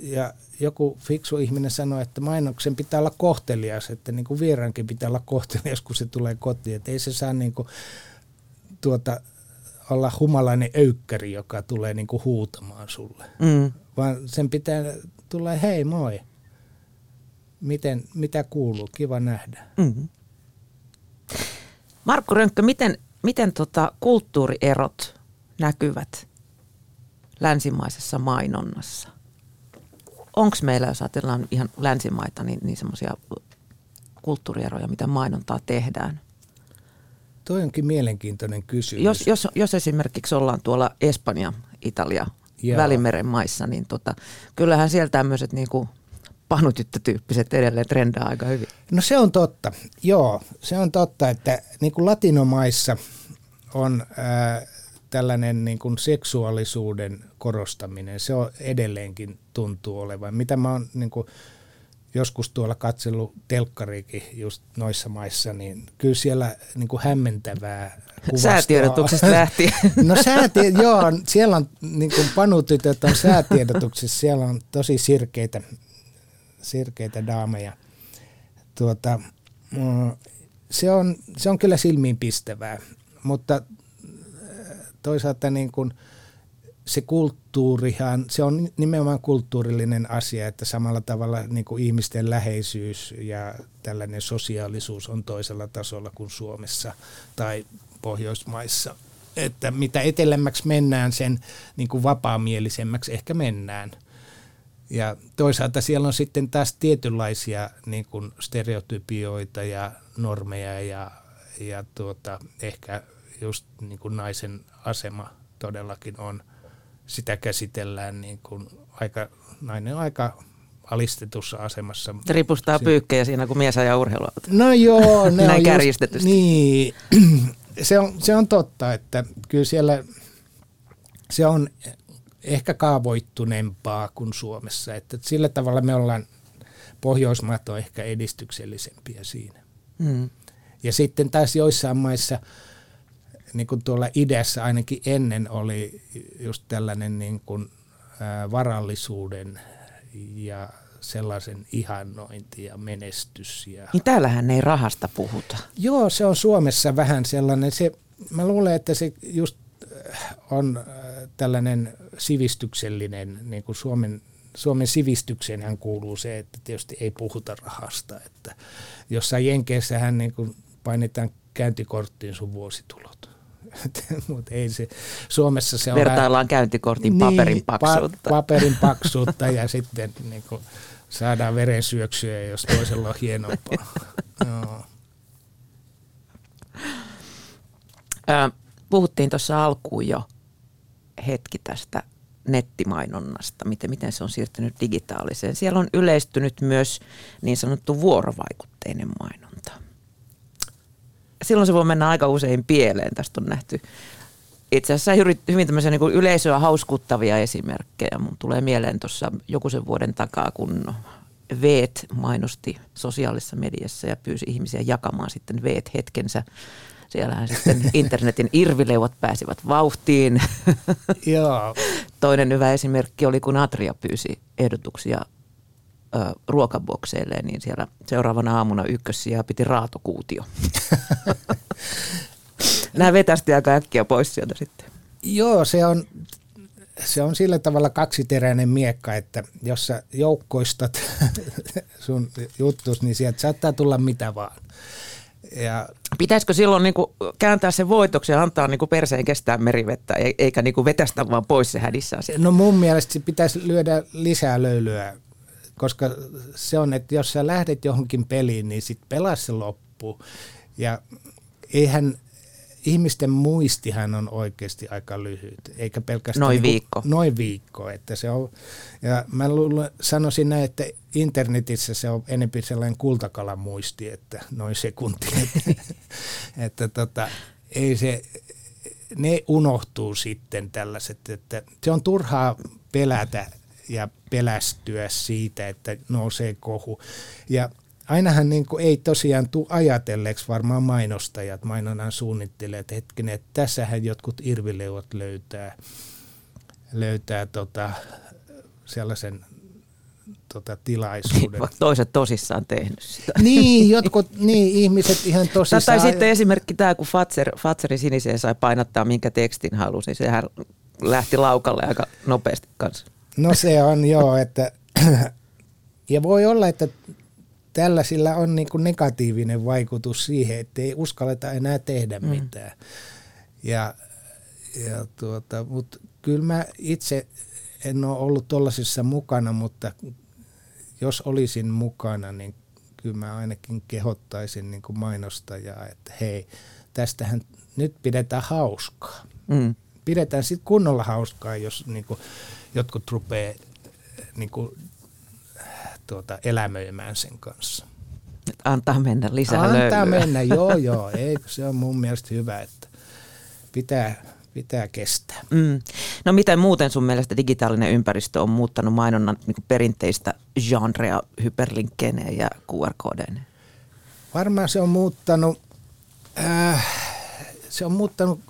ja joku fiksu ihminen sanoi, että mainoksen pitää olla kohtelias, että niin kuin vieraankin pitää olla kohtelias, kun se tulee kotiin. Että ei se saa niin kuin, tuota, olla humalainen öykkäri, joka tulee niin kuin huutamaan sulle. Mm. Vaan sen pitää tulla, hei moi, Miten, mitä kuuluu, kiva nähdä. Mm. Markku Rönkkö, miten, miten tota kulttuurierot näkyvät länsimaisessa mainonnassa? Onko meillä, jos ajatellaan ihan länsimaita, niin, niin semmoisia kulttuurieroja, mitä mainontaa tehdään? Toi onkin mielenkiintoinen kysymys. Jos, jos, jos esimerkiksi ollaan tuolla Espanja, Italia, Joo. Välimeren maissa, niin tota, kyllähän siellä tämmöiset niin kuin panutyttötyyppiset edelleen trendaa aika hyvin. No se on totta, joo. Se on totta, että niin kuin latinomaissa on ää, tällainen niin kuin seksuaalisuuden korostaminen, se on edelleenkin tuntuu olevan. Mitä mä oon niin kuin joskus tuolla katsellut telkkariikin just noissa maissa, niin kyllä siellä niin kuin hämmentävää kuvastoa. Säätiedotuksesta lähtien. No säätie, joo, siellä on niin kuin panutytöt on säätiedotuksessa, siellä on tosi sirkeitä sirkeitä daameja. Tuota, mm, se, on, se on kyllä silmiin pistävää, mutta äh, toisaalta niin kuin se kulttuurihan, se on nimenomaan kulttuurillinen asia, että samalla tavalla niin kuin ihmisten läheisyys ja tällainen sosiaalisuus on toisella tasolla kuin Suomessa tai Pohjoismaissa. Että mitä etelämmäksi mennään, sen niin kuin vapaamielisemmäksi ehkä mennään – ja toisaalta siellä on sitten taas tietynlaisia niin kuin stereotypioita ja normeja ja, ja tuota, ehkä just niin kuin naisen asema todellakin on, sitä käsitellään niin kuin aika, nainen on aika alistetussa asemassa. Ripustaa si- pyykkejä siinä, kun mies ajaa urheilua. No joo, ne Näin on kärjistetysti. Just, niin, se on, se on totta, että kyllä siellä se on ehkä kaavoittuneempaa kuin Suomessa. Että sillä tavalla me ollaan, Pohjoismaat on ehkä edistyksellisempiä siinä. Mm. Ja sitten taas joissain maissa, niin kuin tuolla idässä ainakin ennen oli just tällainen niin kuin, varallisuuden ja sellaisen ihannointi ja menestys. Ja... Niin täällähän ei rahasta puhuta. Joo, se on Suomessa vähän sellainen. Se, mä luulen, että se just on tällainen sivistyksellinen, niin kuin Suomen, Suomen sivistykseenhän kuuluu se, että tietysti ei puhuta rahasta. Että jossain Jenkeissähän niin kuin painetaan käyntikorttiin sun vuositulot. Mutta ei se, Suomessa se on Vertaillaan vähän, käyntikortin paperin niin, paksuutta. Pa- paperin paksuutta ja sitten niin kuin, saadaan verensyöksyä, jos toisella on hienompaa. no. puhuttiin tuossa alkuun jo hetki tästä nettimainonnasta, miten, miten se on siirtynyt digitaaliseen. Siellä on yleistynyt myös niin sanottu vuorovaikutteinen mainonta. Silloin se voi mennä aika usein pieleen. Tästä on nähty itse asiassa hyvin tämmöisiä niin kuin yleisöä hauskuttavia esimerkkejä. Mun tulee mieleen tuossa joku sen vuoden takaa, kun Veet mainosti sosiaalisessa mediassa ja pyysi ihmisiä jakamaan sitten Veet hetkensä. Siellähän sitten internetin irvileuvat pääsivät vauhtiin. Joo. Toinen hyvä esimerkki oli, kun Atria pyysi ehdotuksia ö, ruokabokseille, niin siellä seuraavana aamuna ykkössiä piti raatokuutio. Nämä vetästi aika äkkiä pois sieltä sitten. Joo, se on, se on sillä tavalla kaksiteräinen miekka, että jos sä joukkoistat sun juttus, niin sieltä saattaa tulla mitä vaan. Ja Pitäisikö silloin niin kuin kääntää se voitoksi ja antaa niin kuin perseen kestää merivettä, e- eikä niin kuin vetästä vaan pois se hädissä? No mun mielestä pitäisi lyödä lisää löylyä, koska se on, että jos sä lähdet johonkin peliin, niin sit pelaa se loppu. Ja eihän ihmisten muistihan on oikeasti aika lyhyt, eikä pelkästään noin niin viikko. Noin viikko, että se on, ja mä luulen, sanoisin näin, että internetissä se on enemmän sellainen kultakalan muisti, että noin sekunti, että, että tota, ei se, ne unohtuu sitten tällaiset, että se on turhaa pelätä ja pelästyä siitä, että nousee kohu. Ja ainahan niin kuin ei tosiaan tule ajatelleeksi varmaan mainostajat, mainonnan suunnittelijat, että hetkinen, että tässähän jotkut irvileuvat löytää, löytää tota, sellaisen tota, tilaisuuden. Vaikka toiset tosissaan tehnyt sitä. Niin, jotkut niin, ihmiset ihan tosissaan. Tai sitten esimerkki tämä, kun Fatser, Fatserin siniseen sai painattaa minkä tekstin halusi, sehän lähti laukalle aika nopeasti kanssa. No se on joo, että ja voi olla, että tällaisilla on niin kuin negatiivinen vaikutus siihen, että ei uskalleta enää tehdä mm. mitään. Ja, ja tuota, mutta kyllä mä itse en ole ollut tuollaisissa mukana, mutta jos olisin mukana, niin kyllä mä ainakin kehottaisin niin kuin mainostajaa, että hei, tästähän nyt pidetään hauskaa. Mm. Pidetään sitten kunnolla hauskaa, jos niin kuin, jotkut rupeaa niin kuin, tuota, elämöimään sen kanssa. Antaa mennä lisää Antaa löylyä. mennä, joo joo. Ei, se on mun mielestä hyvä, että pitää, pitää kestää. Mm. No miten muuten sun mielestä digitaalinen ympäristö on muuttanut mainonnan niin perinteistä genrea hyperlinkkeineen ja QR-koodeineen? Varmaan se on muuttanut, äh, se on muuttanut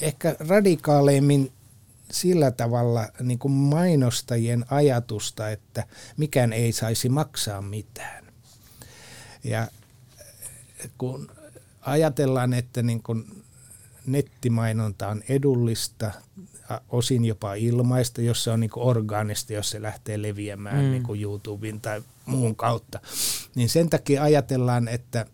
ehkä radikaaleimmin sillä tavalla niin kuin mainostajien ajatusta, että mikään ei saisi maksaa mitään. Ja kun ajatellaan, että niin kuin nettimainonta on edullista, osin jopa ilmaista, jos se on niin kuin orgaanista, jos se lähtee leviämään mm. niin kuin YouTuben tai muun kautta, niin sen takia ajatellaan, että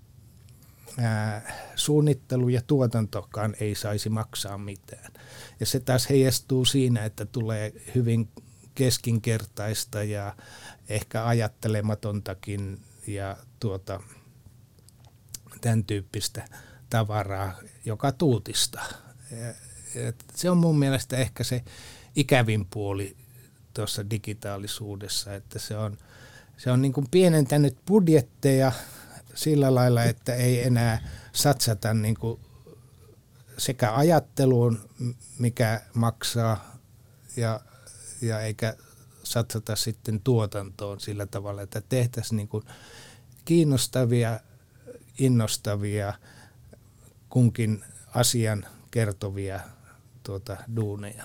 suunnittelu ja tuotantokaan ei saisi maksaa mitään. Ja se taas heijastuu siinä, että tulee hyvin keskinkertaista ja ehkä ajattelematontakin ja tuota, tämän tyyppistä tavaraa, joka tuutista. Ja se on mun mielestä ehkä se ikävin puoli tuossa digitaalisuudessa, että se on, se on niin kuin pienentänyt budjetteja sillä lailla, että ei enää satsata niin kuin sekä ajatteluun, mikä maksaa, ja, ja eikä satsata sitten tuotantoon sillä tavalla, että tehtäisiin niin kuin kiinnostavia, innostavia, kunkin asian kertovia tuota, duuneja.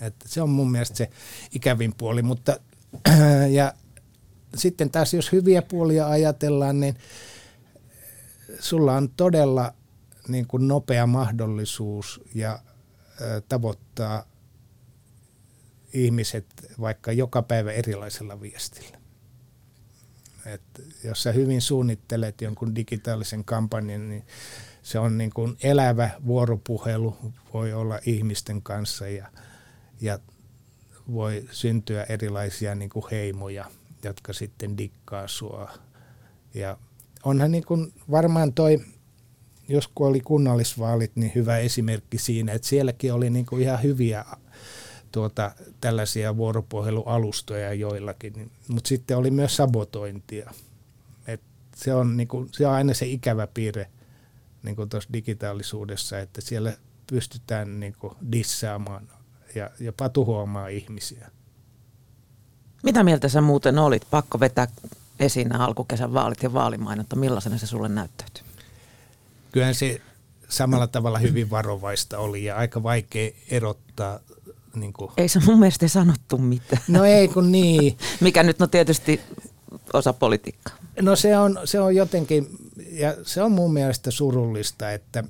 Että se on mun mielestä se ikävin puoli, mutta ja sitten taas jos hyviä puolia ajatellaan, niin sulla on todella niin kuin nopea mahdollisuus ja tavoittaa ihmiset vaikka joka päivä erilaisella viestillä. Et jos sä hyvin suunnittelet jonkun digitaalisen kampanjan, niin se on niin kuin elävä vuoropuhelu, voi olla ihmisten kanssa ja, ja voi syntyä erilaisia niin kuin heimoja, jotka sitten dikkaa sua. Ja onhan niin kuin varmaan toi jos kun oli kunnallisvaalit, niin hyvä esimerkki siinä, että sielläkin oli niin kuin ihan hyviä tuota, tällaisia vuoropuhelualustoja joillakin, mutta sitten oli myös sabotointia. Et se, on niin kuin, se on aina se ikävä piirre niin kuin tuossa digitaalisuudessa, että siellä pystytään niin kuin dissaamaan ja jopa tuhoamaan ihmisiä. Mitä mieltä sä muuten olit? Pakko vetää esiin nämä alkukesän vaalit ja vaalimainonta. Millaisena se sulle näyttäytyi? Kyllähän se samalla tavalla hyvin varovaista oli ja aika vaikea erottaa. Niin kuin... Ei se mun mielestä sanottu mitään. No ei kun niin. Mikä nyt on tietysti osa politiikkaa. No se on, se on jotenkin, ja se on mun mielestä surullista, että,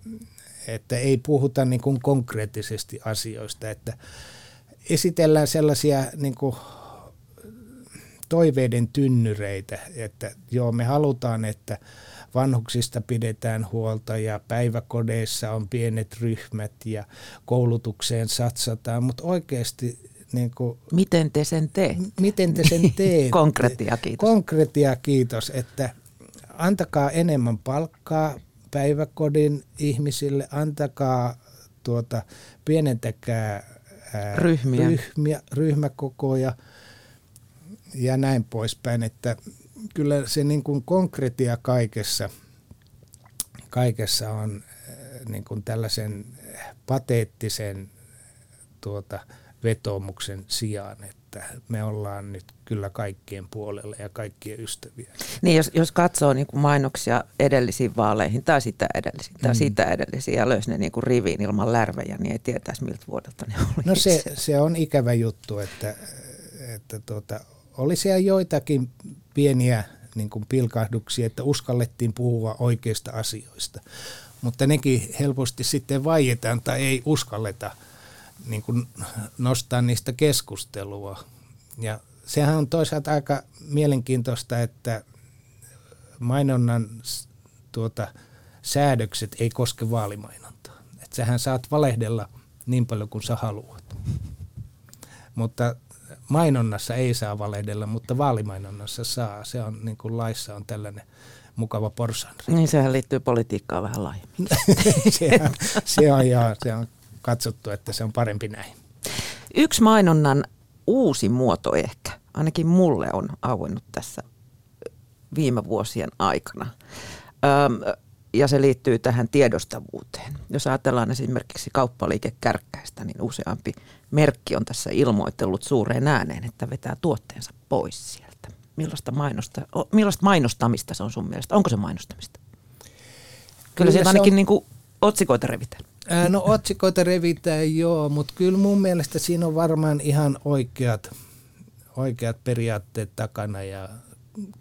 että ei puhuta niin kuin konkreettisesti asioista, että esitellään sellaisia niin kuin toiveiden tynnyreitä, että joo me halutaan, että vanhuksista pidetään huolta ja päiväkodeissa on pienet ryhmät ja koulutukseen satsataan, mutta oikeasti niin kuin, Miten te sen teette? Miten te sen teette? Konkreettia, kiitos. Konkreettia, kiitos, että antakaa enemmän palkkaa päiväkodin ihmisille, antakaa tuota, pienentäkää ää, ryhmiä. ryhmiä, ryhmäkokoja ja näin poispäin, että kyllä se niin kuin konkretia kaikessa, kaikessa on niin kuin tällaisen pateettisen tuota, vetomuksen sijaan, että me ollaan nyt kyllä kaikkien puolella ja kaikkien ystäviä. Niin, jos, jos katsoo niin kuin mainoksia edellisiin vaaleihin tai sitä edellisiin tai mm. sitä edellisiin ja löysi ne niin kuin riviin ilman lärvejä, niin ei tietäisi miltä vuodelta ne oli. No se, se on ikävä juttu, että, että tuota, oli siellä joitakin pieniä niin kuin pilkahduksia, että uskallettiin puhua oikeista asioista. Mutta nekin helposti sitten vaietaan tai ei uskalleta niin kuin nostaa niistä keskustelua. Ja sehän on toisaalta aika mielenkiintoista, että mainonnan tuota, säädökset ei koske vaalimainontaa. Että sähän saat valehdella niin paljon kuin sä haluat. Mutta mainonnassa ei saa valehdella, mutta vaalimainonnassa saa. Se on niin kuin laissa on tällainen mukava porsan. Niin sehän liittyy politiikkaan vähän laajemmin. se, on, se, on, joo, se on katsottu, että se on parempi näin. Yksi mainonnan uusi muoto ehkä, ainakin mulle on auennut tässä viime vuosien aikana. Öm, ja se liittyy tähän tiedostavuuteen. Jos ajatellaan esimerkiksi kauppaliikekärkkäistä, niin useampi merkki on tässä ilmoitellut suureen ääneen, että vetää tuotteensa pois sieltä. Millaista, mainosta, millaista mainostamista se on sun mielestä? Onko se mainostamista? Kyllä, Kyllä sieltä ainakin on... niin kuin otsikoita revitään. No otsikoita revitään joo, mutta kyllä mun mielestä siinä on varmaan ihan oikeat, oikeat periaatteet takana ja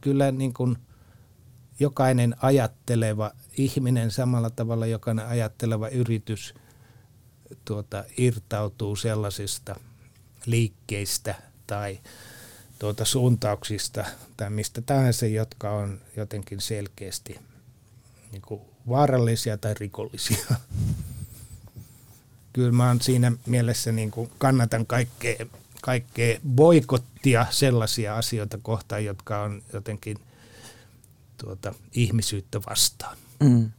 kyllä niin kuin jokainen ajatteleva ihminen samalla tavalla jokainen ajatteleva yritys tuota, irtautuu sellaisista liikkeistä tai tuota, suuntauksista tai mistä tahansa, jotka on jotenkin selkeästi niin kuin vaarallisia tai rikollisia. Kyllä mä oon siinä mielessä niin kuin kannatan kaikkea, kaikkea boikottia sellaisia asioita kohtaan, jotka on jotenkin tuota, ihmisyyttä vastaan. Mm.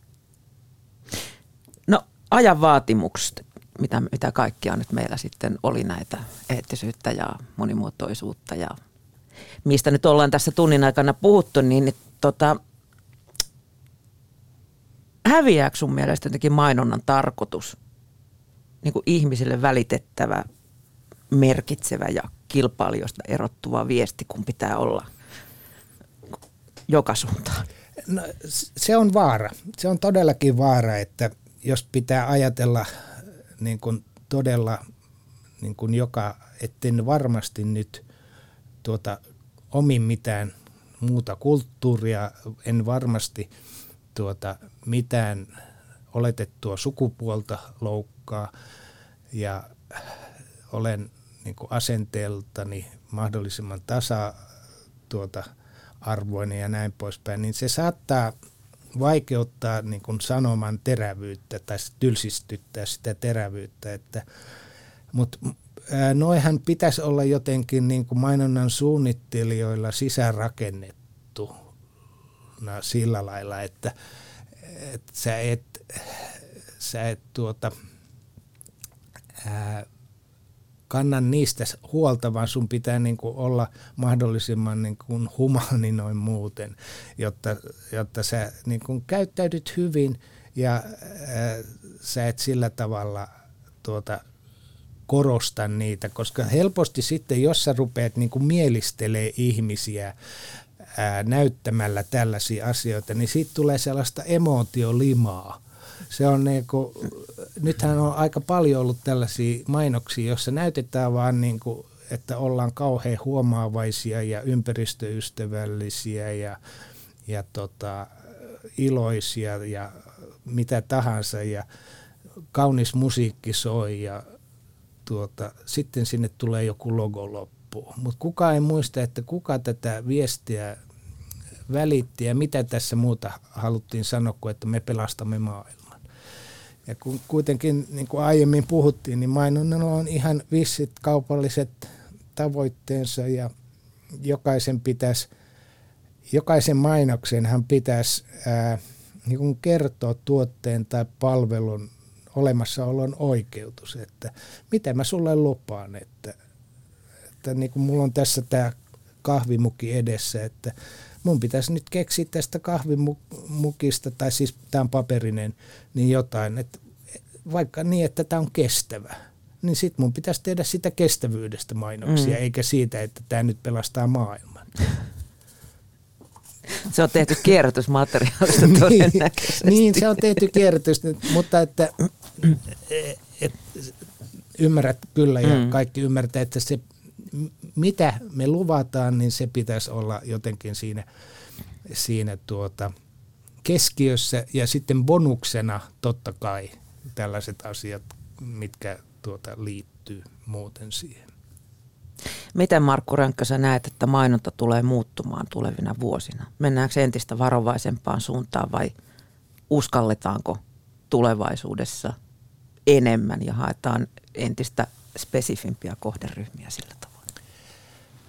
No ajan vaatimukset, mitä, mitä kaikkia nyt meillä sitten oli näitä eettisyyttä ja monimuotoisuutta ja mistä nyt ollaan tässä tunnin aikana puhuttu, niin tota, häviääkö sun mielestä jotenkin mainonnan tarkoitus, niin kuin ihmisille välitettävä, merkitsevä ja kilpailijoista erottuva viesti, kun pitää olla joka suuntaan? No, se on vaara. Se on todellakin vaara, että jos pitää ajatella niin kuin todella niin kuin joka, etten varmasti nyt tuota, omin mitään muuta kulttuuria, en varmasti tuota, mitään oletettua sukupuolta loukkaa ja olen niin kuin asenteeltani mahdollisimman tasa tuota, arvoinen ja näin poispäin, niin se saattaa vaikeuttaa niin kuin sanoman terävyyttä tai tylsistyttää sitä terävyyttä. Että, mutta noihan pitäisi olla jotenkin niin kuin mainonnan suunnittelijoilla sisäänrakennettu sillä lailla, että, että sä et, sä et tuota, ää, kannan niistä huolta, vaan sun pitää niin kuin olla mahdollisimman niin kuin humani noin muuten, jotta, jotta sä niin kuin käyttäydyt hyvin ja ää, sä et sillä tavalla tuota, korosta niitä, koska helposti sitten, jos sä rupeat niin kuin mielistelee ihmisiä ää, näyttämällä tällaisia asioita, niin siitä tulee sellaista emotiolimaa. Se on niin kuin, nythän on aika paljon ollut tällaisia mainoksia, joissa näytetään vaan niin kuin, että ollaan kauhean huomaavaisia ja ympäristöystävällisiä ja, ja tota, iloisia ja mitä tahansa ja kaunis musiikki soi ja tuota, sitten sinne tulee joku logo loppuun. Mutta kukaan ei muista, että kuka tätä viestiä välitti ja mitä tässä muuta haluttiin sanoa kuin, että me pelastamme maailman. Ja kun kuitenkin, niin kuin aiemmin puhuttiin, niin mainonnalla on ihan vissit kaupalliset tavoitteensa ja jokaisen pitäisi, jokaisen mainoksen hän pitäisi ää, niin kuin kertoa tuotteen tai palvelun olemassaolon oikeutus, että mitä mä sulle lupaan, että, että niin kuin mulla on tässä tämä kahvimukki edessä, että mun pitäisi nyt keksiä tästä kahvimukista, tai siis tämä on paperinen, niin jotain, että vaikka niin, että tämä on kestävä, niin sitten mun pitäisi tehdä sitä kestävyydestä mainoksia, mm. eikä siitä, että tämä nyt pelastaa maailman. Se on tehty kierrätysmateriaalista niin, todennäköisesti. niin, se on tehty kierrätys, mutta että et, ymmärrät kyllä ja mm. kaikki ymmärtää, että se mitä me luvataan, niin se pitäisi olla jotenkin siinä, siinä tuota keskiössä ja sitten bonuksena totta kai tällaiset asiat, mitkä tuota liittyy muuten siihen. Miten Markku Rönkkö sä näet, että mainonta tulee muuttumaan tulevina vuosina? Mennäänkö entistä varovaisempaan suuntaan vai uskalletaanko tulevaisuudessa enemmän ja haetaan entistä spesifimpiä kohderyhmiä sillä tavalla?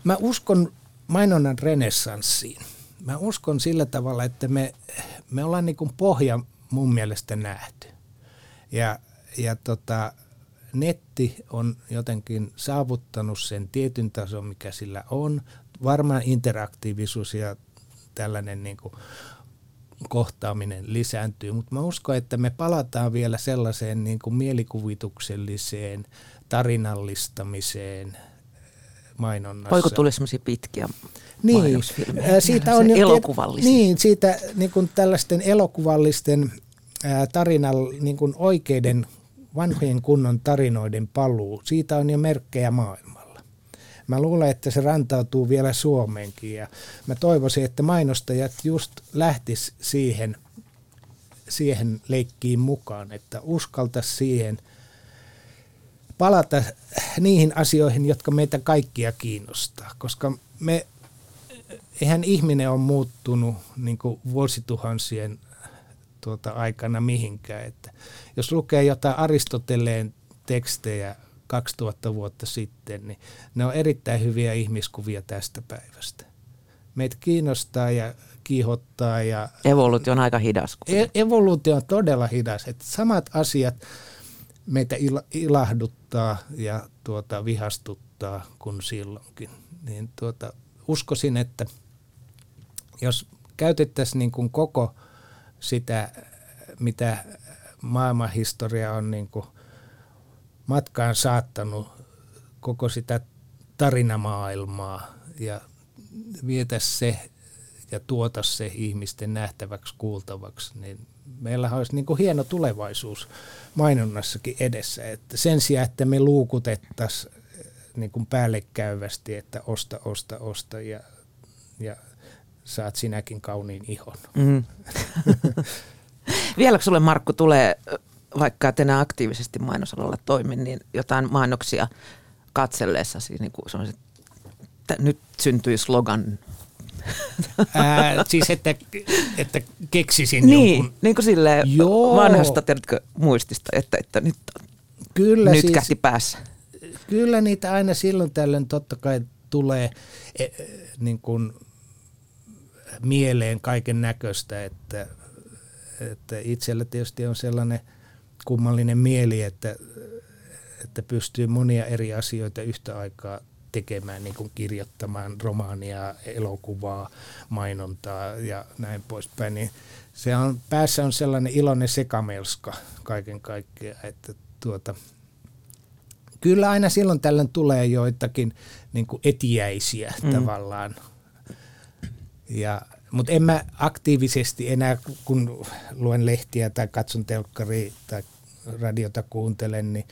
Mä uskon mainonnan renessanssiin. Mä uskon sillä tavalla, että me, me ollaan niin kuin pohja mun mielestä nähty. Ja, ja tota, netti on jotenkin saavuttanut sen tietyn tason, mikä sillä on. Varmaan interaktiivisuus ja tällainen niin kuin kohtaaminen lisääntyy, mutta mä uskon, että me palataan vielä sellaiseen niin kuin mielikuvitukselliseen tarinallistamiseen mainonnassa. Voiko tulla semmoisia pitkiä niin, siitä on elokuvallisia. Niin, siitä niin kuin tällaisten elokuvallisten tarinal, niin kuin oikeiden vanhojen kunnon tarinoiden paluu, siitä on jo merkkejä maailmalla. Mä luulen, että se rantautuu vielä Suomeenkin ja mä toivoisin, että mainostajat just lähtis siihen, siihen leikkiin mukaan, että uskalta siihen palata niihin asioihin, jotka meitä kaikkia kiinnostaa, koska me, eihän ihminen on muuttunut niin vuosituhansien tuota aikana mihinkään. Että jos lukee jotain Aristoteleen tekstejä 2000 vuotta sitten, niin ne on erittäin hyviä ihmiskuvia tästä päivästä. Meitä kiinnostaa ja kiihottaa. Ja evoluutio on aika hidas. E- evoluutio on todella hidas. Että samat asiat meitä il- ilahduttaa ja tuota, vihastuttaa kuin silloinkin. Niin tuota, uskoisin, että jos käytettäisiin niin kuin koko – sitä, mitä maailmanhistoria on niin kuin matkaan saattanut koko sitä tarinamaailmaa ja vietä se ja tuota se ihmisten nähtäväksi, kuultavaksi, niin meillä olisi niin kuin hieno tulevaisuus mainonnassakin edessä. Että sen sijaan, että me luukutettaisiin niin kuin päällekkäyvästi, että osta, osta, osta ja, ja saat sinäkin kauniin ihon. Mm. Vieläkö sulle Markku tulee, vaikka et enää aktiivisesti mainosalalla toimi, niin jotain mainoksia katselleessa, siis niin kuin että nyt syntyi slogan Ää, siis että, että keksisin niin, jonkun. Niin kuin silleen vanhasta tiedätkö, muistista, että, että nyt, kyllä nyt siis, kähti päässä. Kyllä niitä aina silloin tällöin totta kai tulee e, niin kuin mieleen kaiken näköistä, että, että itsellä tietysti on sellainen kummallinen mieli, että, että pystyy monia eri asioita yhtä aikaa tekemään, niin kuin kirjoittamaan romaania, elokuvaa, mainontaa ja näin poispäin, niin se on, päässä on sellainen iloinen sekamelska kaiken kaikkiaan, että tuota, kyllä aina silloin tällöin tulee joitakin niin kuin etiäisiä mm. tavallaan. Ja, mutta en mä aktiivisesti enää, kun luen lehtiä tai katson telkkaria tai radiota kuuntelen, niin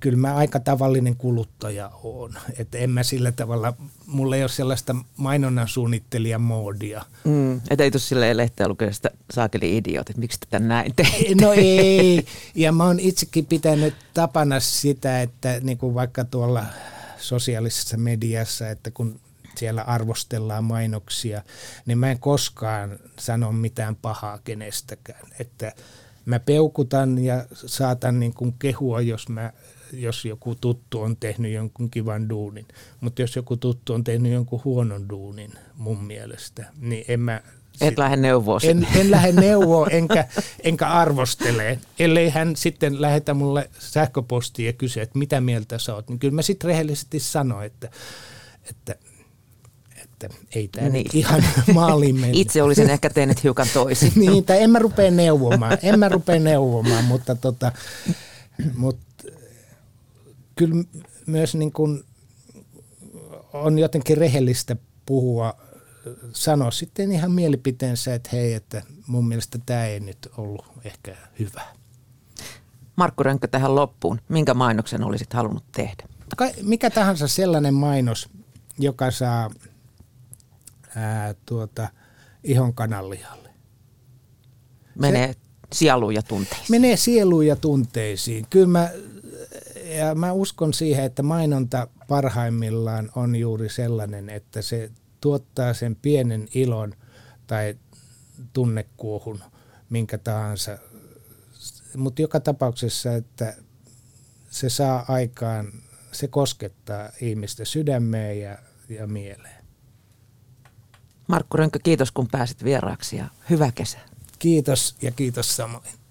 kyllä mä aika tavallinen kuluttaja on. Että en mä sillä tavalla, mulla ei ole sellaista mainonnan suunnittelijan moodia. Mm, että ei tule silleen lehteä lukea sitä saakeli idiot, että miksi tätä näin teet? No ei, ja mä oon itsekin pitänyt tapana sitä, että niin kuin vaikka tuolla sosiaalisessa mediassa, että kun siellä arvostellaan mainoksia, niin mä en koskaan sano mitään pahaa kenestäkään. Että mä peukutan ja saatan niin kuin kehua, jos, mä, jos joku tuttu on tehnyt jonkun kivan duunin. Mutta jos joku tuttu on tehnyt jonkun huonon duunin mun mielestä, niin en mä... Et lähde neuvoa en, en lähde neuvoa enkä, enkä arvostele. Ellei hän sitten lähetä mulle sähköpostia ja kysyä, että mitä mieltä sä oot, niin kyllä mä sitten rehellisesti sanon, että, että että ei tämä niin. ihan maaliin mene. Itse olisin ehkä tehnyt hiukan toisin. niin, tai en mä rupea neuvomaan, en mä rupea neuvomaan, mutta, tota, mutta kyllä myös niin kuin on jotenkin rehellistä puhua, sanoa sitten ihan mielipiteensä, että hei, että mun mielestä tämä ei nyt ollut ehkä hyvä. Markku Rönkkö tähän loppuun. Minkä mainoksen olisit halunnut tehdä? Mikä tahansa sellainen mainos, joka saa ää, tuota, ihon kananlihalle. Menee Se, sieluun ja tunteisiin. Menee sieluun ja tunteisiin. Kyllä mä, ja mä uskon siihen, että mainonta parhaimmillaan on juuri sellainen, että se tuottaa sen pienen ilon tai tunnekuohun, minkä tahansa. Mutta joka tapauksessa, että se saa aikaan, se koskettaa ihmistä sydämeen ja, ja mieleen. Markku Rönkkö, kiitos kun pääsit vieraaksi ja hyvä kesä. Kiitos ja kiitos samoin.